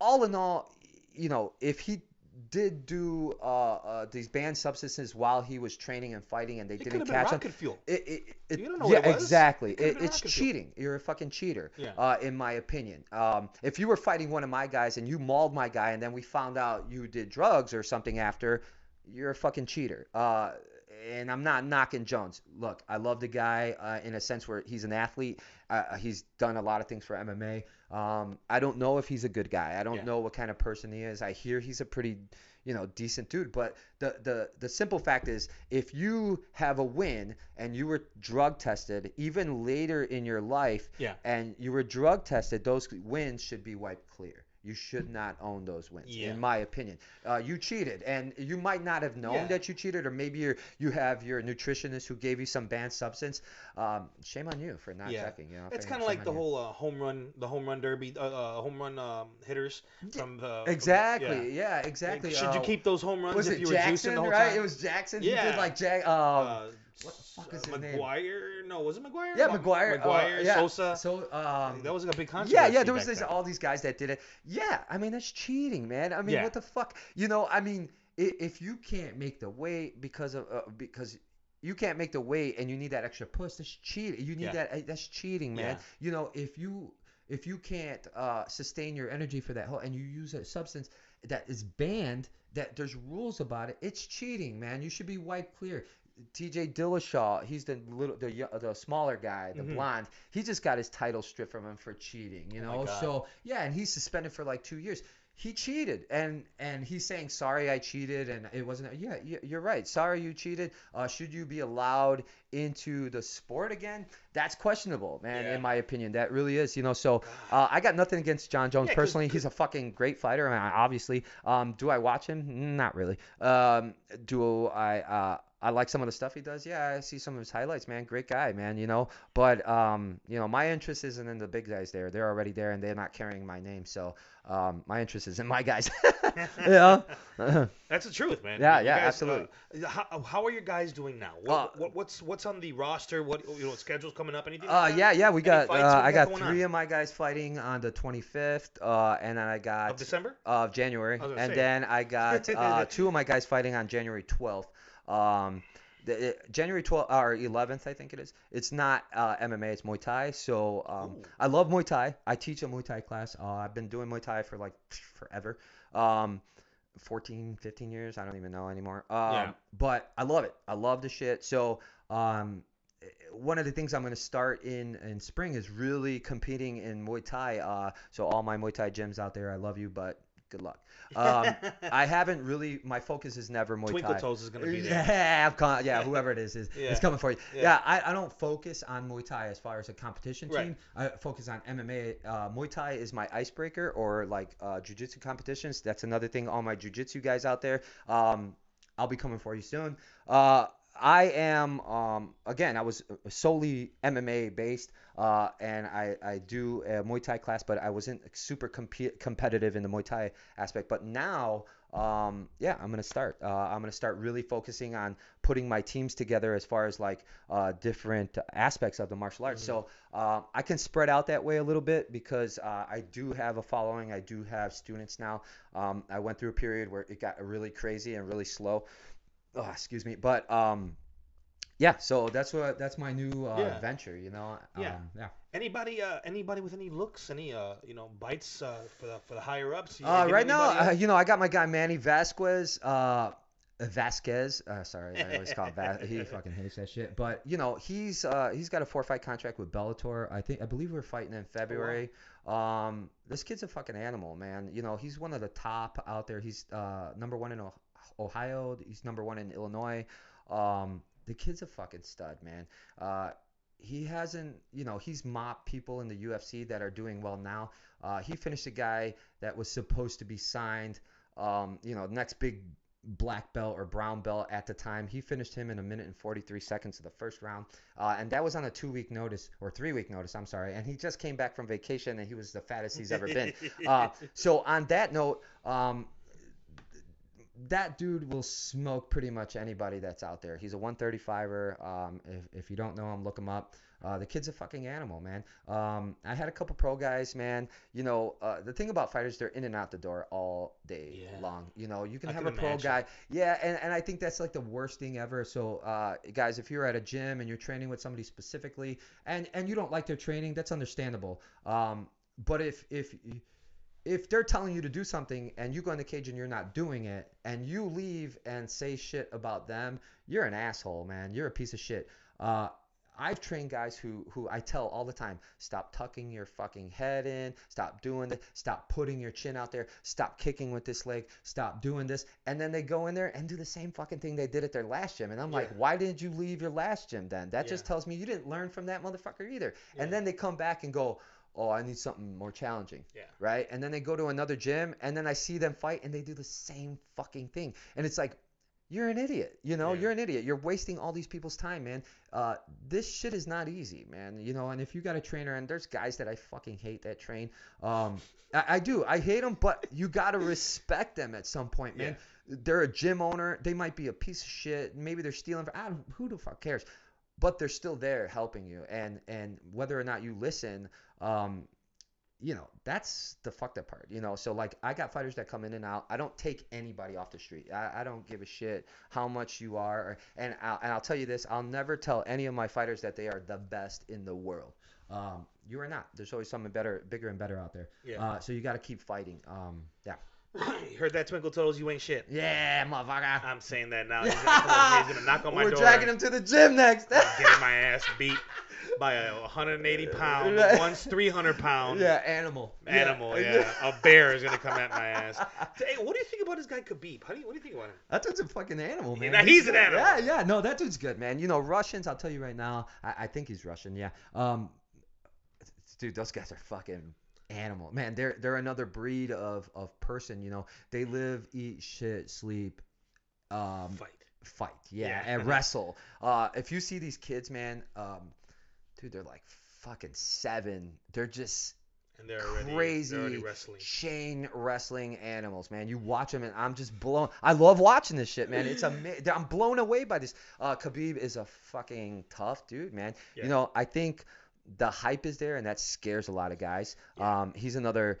all in all, you know, if he did do uh, uh, these banned substances while he was training and fighting, and they It didn't catch him, fuel. it, it, it, You don't know yeah, what it was. exactly. It It, it's rocket fuel. cheating. You're a fucking cheater, Yeah. uh, in my opinion. Um, if you were fighting one of my guys and you mauled my guy, and then we found out you did drugs or something after, you're a fucking cheater. Uh, and I'm not knocking Jones. Look, I love the guy uh, in a sense where he's an athlete. Uh, he's done a lot of things for MMA. Um, I don't know if he's a good guy. I don't Yeah. know what kind of person he is. I hear he's a pretty, you know, decent dude. But the the the simple fact is, if you have a win and you were drug tested, even later in your life, Yeah. and you were drug tested, those wins should be wiped clear. You should not own those wins, Yeah. in my opinion. Uh, you cheated, and you might not have known Yeah. that you cheated, or maybe you you have your nutritionist who gave you some banned substance. Um, shame on you for not Yeah. checking. You know, It's kind of like the you. whole uh, home run, the home run derby, uh, uh, home run um, hitters from the. Exactly. yeah. Exactly. Should you Uh, keep those home runs Was if you were juicing the whole right? time? It was Jackson. He Yeah. did like Jack. Um, uh, what the fuck is his name? McGwire? No, was it McGwire? yeah, Ma- McGwire. uh, McGwire, yeah. Sosa. So um, that was like a big controversy. Yeah, yeah, there was this, all these guys that did it. Yeah, I mean that's cheating, man. I mean, Yeah. what the fuck? You know, I mean, if you can't make the weight because of uh, because you can't make the weight and you need that extra push, that's cheating. You need Yeah. that. uh, That's cheating, man. Yeah. You know, if you if you can't uh, sustain your energy for that whole and you use a substance that is banned, that there's rules about it, it's cheating, man. You should be wiped clear. TJ Dillashaw, he's the little, the the smaller guy, the Mhm. blonde. He just got his title stripped from him for cheating. You Oh know, God. so yeah, and he's suspended for like two years. He cheated, and and he's saying sorry, I cheated, and it wasn't. Yeah, you're right. Sorry, you cheated. Uh, should you be allowed into the sport again? That's questionable, man. Yeah. In my opinion, that really is. You know, so uh, I got nothing against Jon Jones Yeah, personally. He's a fucking great fighter. I mean, obviously. Um, do I watch him? Not really. Um, do I? Uh, I like some of the stuff he does. Yeah, I see some of his highlights, man. Great guy, man. You know, but um, you know, my interest isn't in the big guys there. They're already there, and they're not carrying my name. So um, my interest is in my guys. yeah. That's the truth, man. Yeah, You yeah, guys, absolutely. Uh, how, how are your guys doing now? What, Uh, what what's what's on the roster? What you know, schedules coming up? Anything? Uh, like that? yeah, yeah, we got. Uh, I got three on? of my guys fighting on the 25th, uh, and then I got Of December? of January, and say. then I got uh, two of my guys fighting on January 12th. Um, the, it- January 12th or 11th, I think it is. It's not uh, MMA, it's Muay Thai. So um, I love Muay Thai. I teach a Muay Thai class. Uh, I've been doing Muay Thai for like forever. Um, 14, 15 years. I don't even know anymore. Um, Yeah. But I love it. I love the shit. So um, one of the things I'm going to start in in spring is really competing in Muay Thai. Uh, so all my Muay Thai gyms out there, I love you, but good luck. Um, I haven't really. My focus is never Muay Thai. Twinkle Thai. Toes is gonna be there. Yeah, I'm con- yeah, whoever it is is Yeah. it's coming for you. Yeah. Yeah, I, I don't focus on Muay Thai as far as a competition team. Right. team. I focus on MMA. Uh, Muay Thai is my icebreaker, or like uh, jiu-jitsu competitions. That's another thing. All my jiu-jitsu guys out there, um, I'll be coming for you soon. Uh, I am um, again. I was solely MMA based, uh, and I, I do a Muay Thai class, but I wasn't super compe- competitive in the Muay Thai aspect. But now, um, yeah, I'm gonna start. Uh, I'm gonna start really focusing on putting my teams together as far as like uh, different aspects of the martial arts. So uh, I can spread out that way a little bit because uh, I do have a following. I do have students now. Um, I went through a period where it got really crazy and really slow. Oh, excuse me, but um, yeah. So that's what that's my new uh, Yeah. venture. You know. Yeah. Um, yeah. Anybody uh anybody with any looks, any uh you know bites uh for the for the higher ups? You Uh, get right now, anybody uh, you know, I got my guy Manny Vasquez. Uh, Vasquez. Uh, sorry, I always call him Va- He fucking hates that shit. But you know, he's uh, he's got a four fight contract with Bellator. I think I believe we're fighting in February. Um, this kid's a fucking animal, man. You know, he's one of the top out there. He's uh, number one in Oh- Ohio. He's number one in Illinois. Um, the kid's a fucking stud, man. Uh, he hasn't, you know, he's mopped people in the UFC that are doing well now. Uh, he finished a guy that was supposed to be signed, um, you know, next big black belt or brown belt at the time. He finished him in a minute and 43 seconds of the first round, uh, and that was on a two-week notice or three-week notice. I'm sorry, and he just came back from vacation and he was the fattest he's ever been. Uh, so on that note, um, that dude will smoke pretty much anybody that's out there. He's a 135er. Um, if, if you don't know him, look him up. Uh, the kid's a fucking animal, man. Um, I had a couple pro guys, man. You know, uh, the thing about fighters, they're in and out the door all day Yeah. long. You know, you can I have can a pro imagine. guy. Yeah, and, and I think that's like the worst thing ever. So, uh, guys, if you're at a gym and you're training with somebody specifically, and and you don't like their training, that's understandable. Um, but if if if they're telling you to do something and you go in the cage and you're not doing it and you leave and say shit about them, you're an asshole, man. You're a piece of shit. Uh, I've trained guys who who I tell all the time, stop tucking your fucking head in, stop doing this, stop putting your chin out there, stop kicking with this leg, stop doing this, and then they go in there and do the same fucking thing they did at their last gym, and I'm like, why didn't you leave your last gym then? That just tells me you didn't learn from that motherfucker either. Yeah. And then they come back and go, oh, I need something more challenging Yeah. right? And then they go to another gym, and then I see them fight, and they do the same fucking thing, and it's like, you're an idiot, you know, Yeah. you're an idiot. You're wasting all these people's time, man. Uh, this shit is not easy, man. You know, and if you got a trainer, and there's guys that I fucking hate that train, um, I, I do, I hate them, but you gotta respect them at some point, man. They're a gym owner. They might be a piece of shit. Maybe they're stealing. I don't, who the fuck cares? But they're still there helping you, and and whether or not you listen, um, you know, that's the fucked up part, you know. So like I got fighters that come in and out. I don't take anybody off the street. I, I don't give a shit how much you are. Or, and I'll, and I'll tell you this: I'll never tell any of my fighters that they are the best in the world. Um, you are not. There's always something better, bigger and better out there. Yeah. Uh, so you got to keep fighting. Um, yeah. You heard that, Twinkle Toes? You ain't shit. Yeah, motherfucker. I'm saying that now. He's gonna, he's gonna knock on my We're door. dragging him to the gym next. getting my ass beat by a 180 pound, Right. once 300 pound yeah, animal. animal. Yeah. a bear is gonna come at my ass. Hey, what do you think about this guy Khabib? How do you, what do you think about him? That dude's a fucking animal, man. now he's an animal. Yeah, yeah. No, that dude's good, man. You know, Russians. I'll tell you right now. I, I think he's Russian. Yeah. Um, dude, those guys are fucking animal, man. They're they're another breed of of person. You know, they live, eat, shit, sleep, um, Fight. fight. Yeah, Yeah. and wrestle. Uh, if you see these kids, man, um, dude, they're like fucking seven. They're just And they're already, crazy they're already wrestling. chain wrestling animals, man. You watch them, and I'm just blown. I love watching this shit, man. It's amazing. I'm blown away by this. Uh, Khabib is a fucking tough dude, man. Yeah. You know, I think the hype is there, and that scares a lot of guys. Yeah. Um, he's another.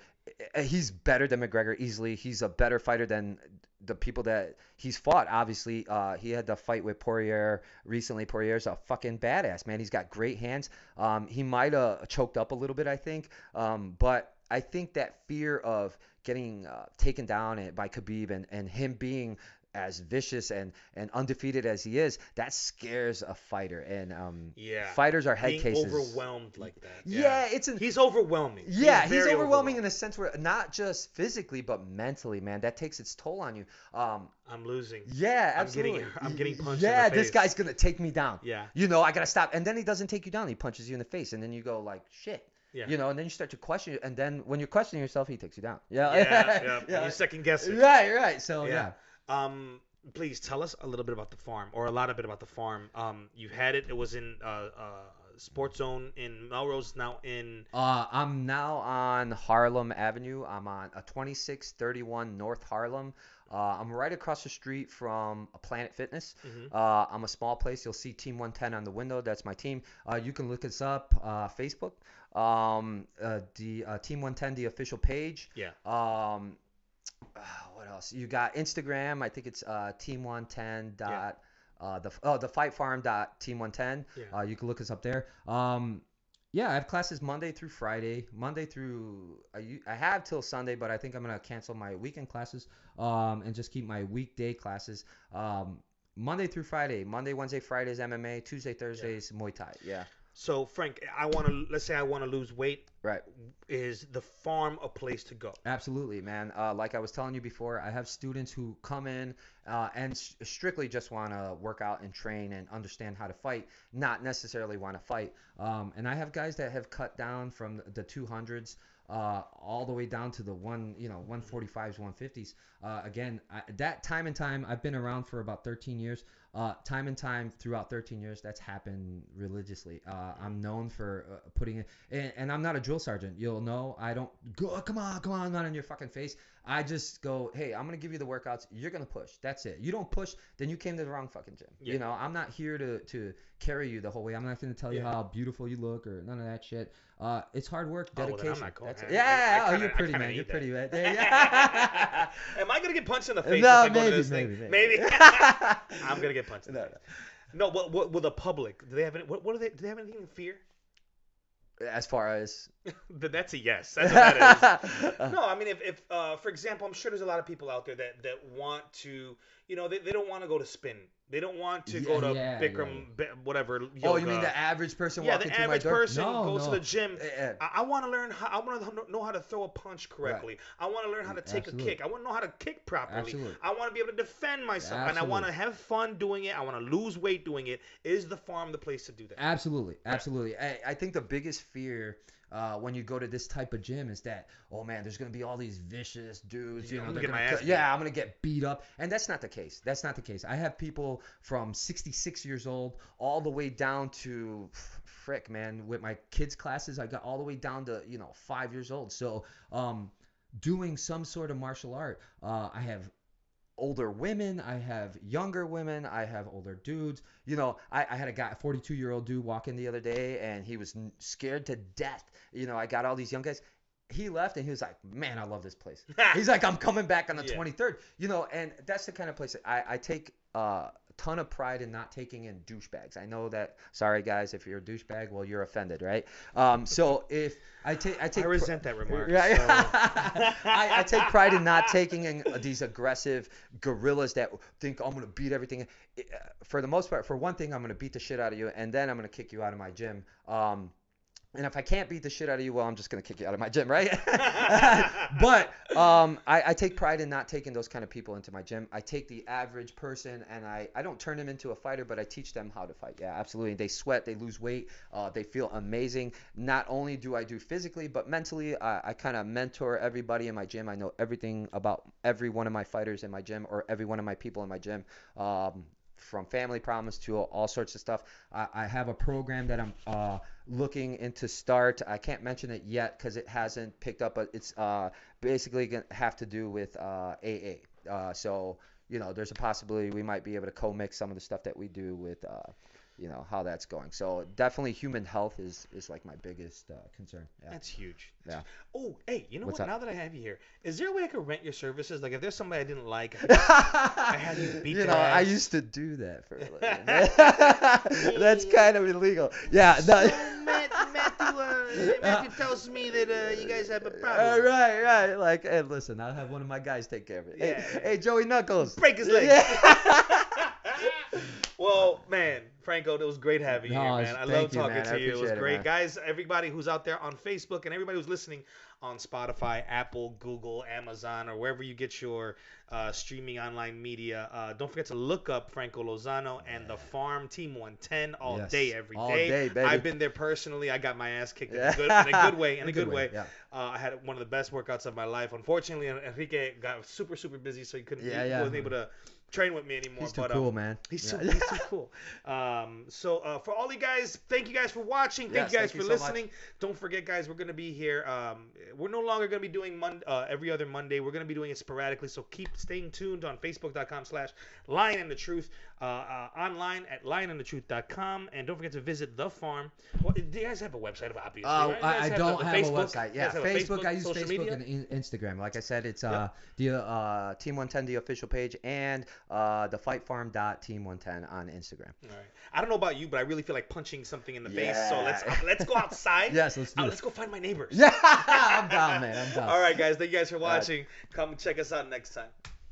eh, He's better than McGregor easily. He's a better fighter than the people that he's fought. Obviously, uh, he had the fight with Poirier recently. Poirier's a fucking badass, man. He's got great hands. Um, he might have choked up a little bit, I think. Um, but I think that fear of getting uh, taken down by Khabib and, and him being as vicious and, and undefeated as he is, that scares a fighter. And um, Yeah. fighters are head Being cases. overwhelmed like that. Yeah, it's an He's overwhelming. yeah, he's, very overwhelming in a sense where not just physically but mentally, man. That takes its toll on you. Um, I'm losing. yeah, I'm getting- I'm getting punched in Yeah, the this guy's gonna take me down. Yeah. You know, I gotta stop. And then he doesn't take you down. He punches you in the face, and then you go like, shit. Yeah. You know, and then you start to question, and then when you're questioning yourself, he takes you down. Yeah. Yeah, yeah. You second guess it. Right, right. So yeah. Yeah. Um, please tell us a little bit about the farm, or a lot of bit about the farm. Um, you had it. It was in uh, uh, Sports Zone in Melrose. Now in Uh, I'm now on Harlem Avenue. I'm on a 2631 North Harlem. Uh, I'm right across the street from Planet Fitness. Mhm. Uh, I'm a small place. You'll see Team 110 on the window. That's my team. Uh, you can look us up uh, Facebook. Um, uh, the uh, Team 110, the official page. yeah. Um, uh, what else? You got Instagram. I think it's uh, Team 110 dot. Uh, the oh the Fight Farm dot Team 110. Yeah. Uh, you can look us up there. Um, yeah, I have classes Monday through Friday. Monday through i, I have till Sunday, but I think I'm gonna cancel my weekend classes um, and just keep my weekday classes. Um, Monday through Friday. Monday, Wednesday, Fridays MMA. Tuesday, Thursdays Muay Thai. Yeah. So Frank, I want to let's say I want to lose weight. Right. Is the farm a place to go? Absolutely, man. Uh, like I was telling you before, I have students who come in uh, and s- strictly just want to work out and train and understand how to fight, not necessarily want to fight. Um, and I have guys that have cut down from the 200s uh, all the way down to the one, you know, 145s, 150s. Uh, again, I, that time and time, I've been around for about 13 years. Uh, time and time throughout 13 years, that's happened religiously. Uh, I'm known for uh, putting it, and, and I'm not a drill sergeant. You'll know I don't go, come on, come on, not in your fucking face. I just go, hey, I'm gonna give you the workouts. You're gonna push. That's it. You don't push, then you came to the wrong fucking gym. Yeah. You know, I'm not here to to carry you the whole way. I'm not gonna tell you Yeah. how beautiful you look or none of that shit. Uh, it's hard work, Oh, well, dedication. I'm going. That's it. I- I- Yeah, I oh, kinda- you're I pretty, man. You're need pretty, man. Yeah. Am I gonna get punched in the face No, if I go maybe, to maybe, maybe. I'm gonna get punched. In the No, face. No, but what will the public? Do they have any? What, what do they? Do they have anything to fear? As far as That's a yes. That's what that is. no, I mean, if, if uh, for example, I'm sure there's a lot of people out there that, that want to, you know, they, they don't want to go to spin. They don't want to go to yeah, Bikram, Bi- whatever. Yoga. oh, you mean the average person yeah, the average person no, goes no. to the gym. Eh, eh, I, I want to learn how. I want to know how to throw a punch correctly. I want to learn how to take Absolutely. a kick. I want to know how to kick properly. Absolutely. I want to be able to defend myself, and I want to have fun doing it. I want to lose weight doing it. Is the farm the place to do that? Absolutely, absolutely. I, I think the biggest fear uh, when you go to this type of gym is that, oh man, there's gonna be all these vicious dudes. You Yeah, know, I'm gonna get gonna my cut- ass beat. yeah, I'm gonna get beat up, and that's not the case. That's not the case. I have people from 66 years old all the way down to frick, man. With my kids' classes, I got all the way down to you know five years old. So, um, doing some sort of martial art, uh, I have older women, I have younger women, I have older dudes. You know, I, I had a guy, a 42 year old dude walk in the other day and he was scared to death. You know, I got all these young guys. He left and he was like, man, I love this place. He's like, I'm coming back on the Yeah. 23rd. You know, and that's the kind of place that I, I take uh, ton of pride in not taking in douchebags. I know that, sorry guys, if you're a douchebag, well, you're offended, right? Um, so if I take, I take, I pr- resent that remark. Right. so- I, I take pride in not taking in these aggressive gorillas that think I'm gonna beat everything. Uh, For the most part, for one thing, I'm gonna beat the shit out of you, and then I'm gonna kick you out of my gym. Um, and if I can't beat the shit out of you, well, I'm just gonna kick you out of my gym, right? but um, I, I take pride in not taking those kind of people into my gym. I take the average person and I, I don't turn them into a fighter, but I teach them how to fight. Yeah, absolutely. They sweat, they lose weight, uh, they feel amazing. Not only do I do physically, but mentally, I, I kind of mentor everybody in my gym. I know everything about every one of my fighters in my gym or every one of my people in my gym. Um, from family problems to all sorts of stuff. I, I have a program that I'm uh, looking into start. I can't mention it yet because it hasn't picked up, but it's uh, basically going to have to do with uh, AA. Uh, so, you know, there's a possibility we might be able to co-mix some of the stuff that we do with, uh, you know, how that's going. So definitely human health is, is like my biggest uh, concern. Yeah. That's huge. Yeah. Oh, hey, you know What's what? up? Now that I have you here, is there a way I could rent your services? Like, if there's somebody I didn't like, I had you beat you know, I used to do that for a living. That's kind of illegal. Yeah. No. Matt, Matthew, uh, Matthew tells me that uh, you guys have a All problem. right, right. Like, hey, listen, I'll have one of my guys take care of it. Yeah. Hey, hey, Joey Knuckles. Break his leg. Yeah. Well, man, Franco, it was great having you No, here, it's- man. I love you, talking man. to I you. It was appreciate it, great, guys. Everybody who's out there on Facebook and everybody who's listening on Spotify, Apple, Google, Amazon, or wherever you get your uh, streaming online media, uh, don't forget to look up Franco Lozano and the Farm Team 110 all Yes, day, every all day. day, baby. I've been there personally. I got my ass kicked in, a, good, in a good way. In a good way. Yeah. Uh, I had one of the best workouts of my life. Unfortunately, Enrique got super, super busy, so he couldn't. Yeah, he yeah. wasn't able to train with me anymore. He's too but, cool, um, man. He's Yeah. too, he's too cool. Um, so uh, for all you guys, thank you guys for watching. Thank Yes, you guys thank for you so listening. Don't forget, guys, we're gonna be here. Um, we're no longer gonna be doing Mon- uh, every other Monday. We're gonna be doing it sporadically. So keep staying tuned on Facebook.com/slash Lion and the Truth. Uh, uh, online at lionandthetruth.com, and don't forget to visit the farm. Well, do you guys have a website? Obviously, Uh, right? I, I the- don't the have Facebook? a website. Yeah, have a Facebook. I use Facebook media? and in- Instagram. Like I said, it's uh, the uh, Team 110, the official page, and uh, the FightFarm.Team110 on Instagram. All right. I don't know about you, but I really feel like punching something in the face. So let's let's go outside. Yes, let's do Uh, it. let's go find my neighbors. Yeah, I'm down, man. I'm down. All right, guys. Thank you guys for right. watching. Come check us out next time.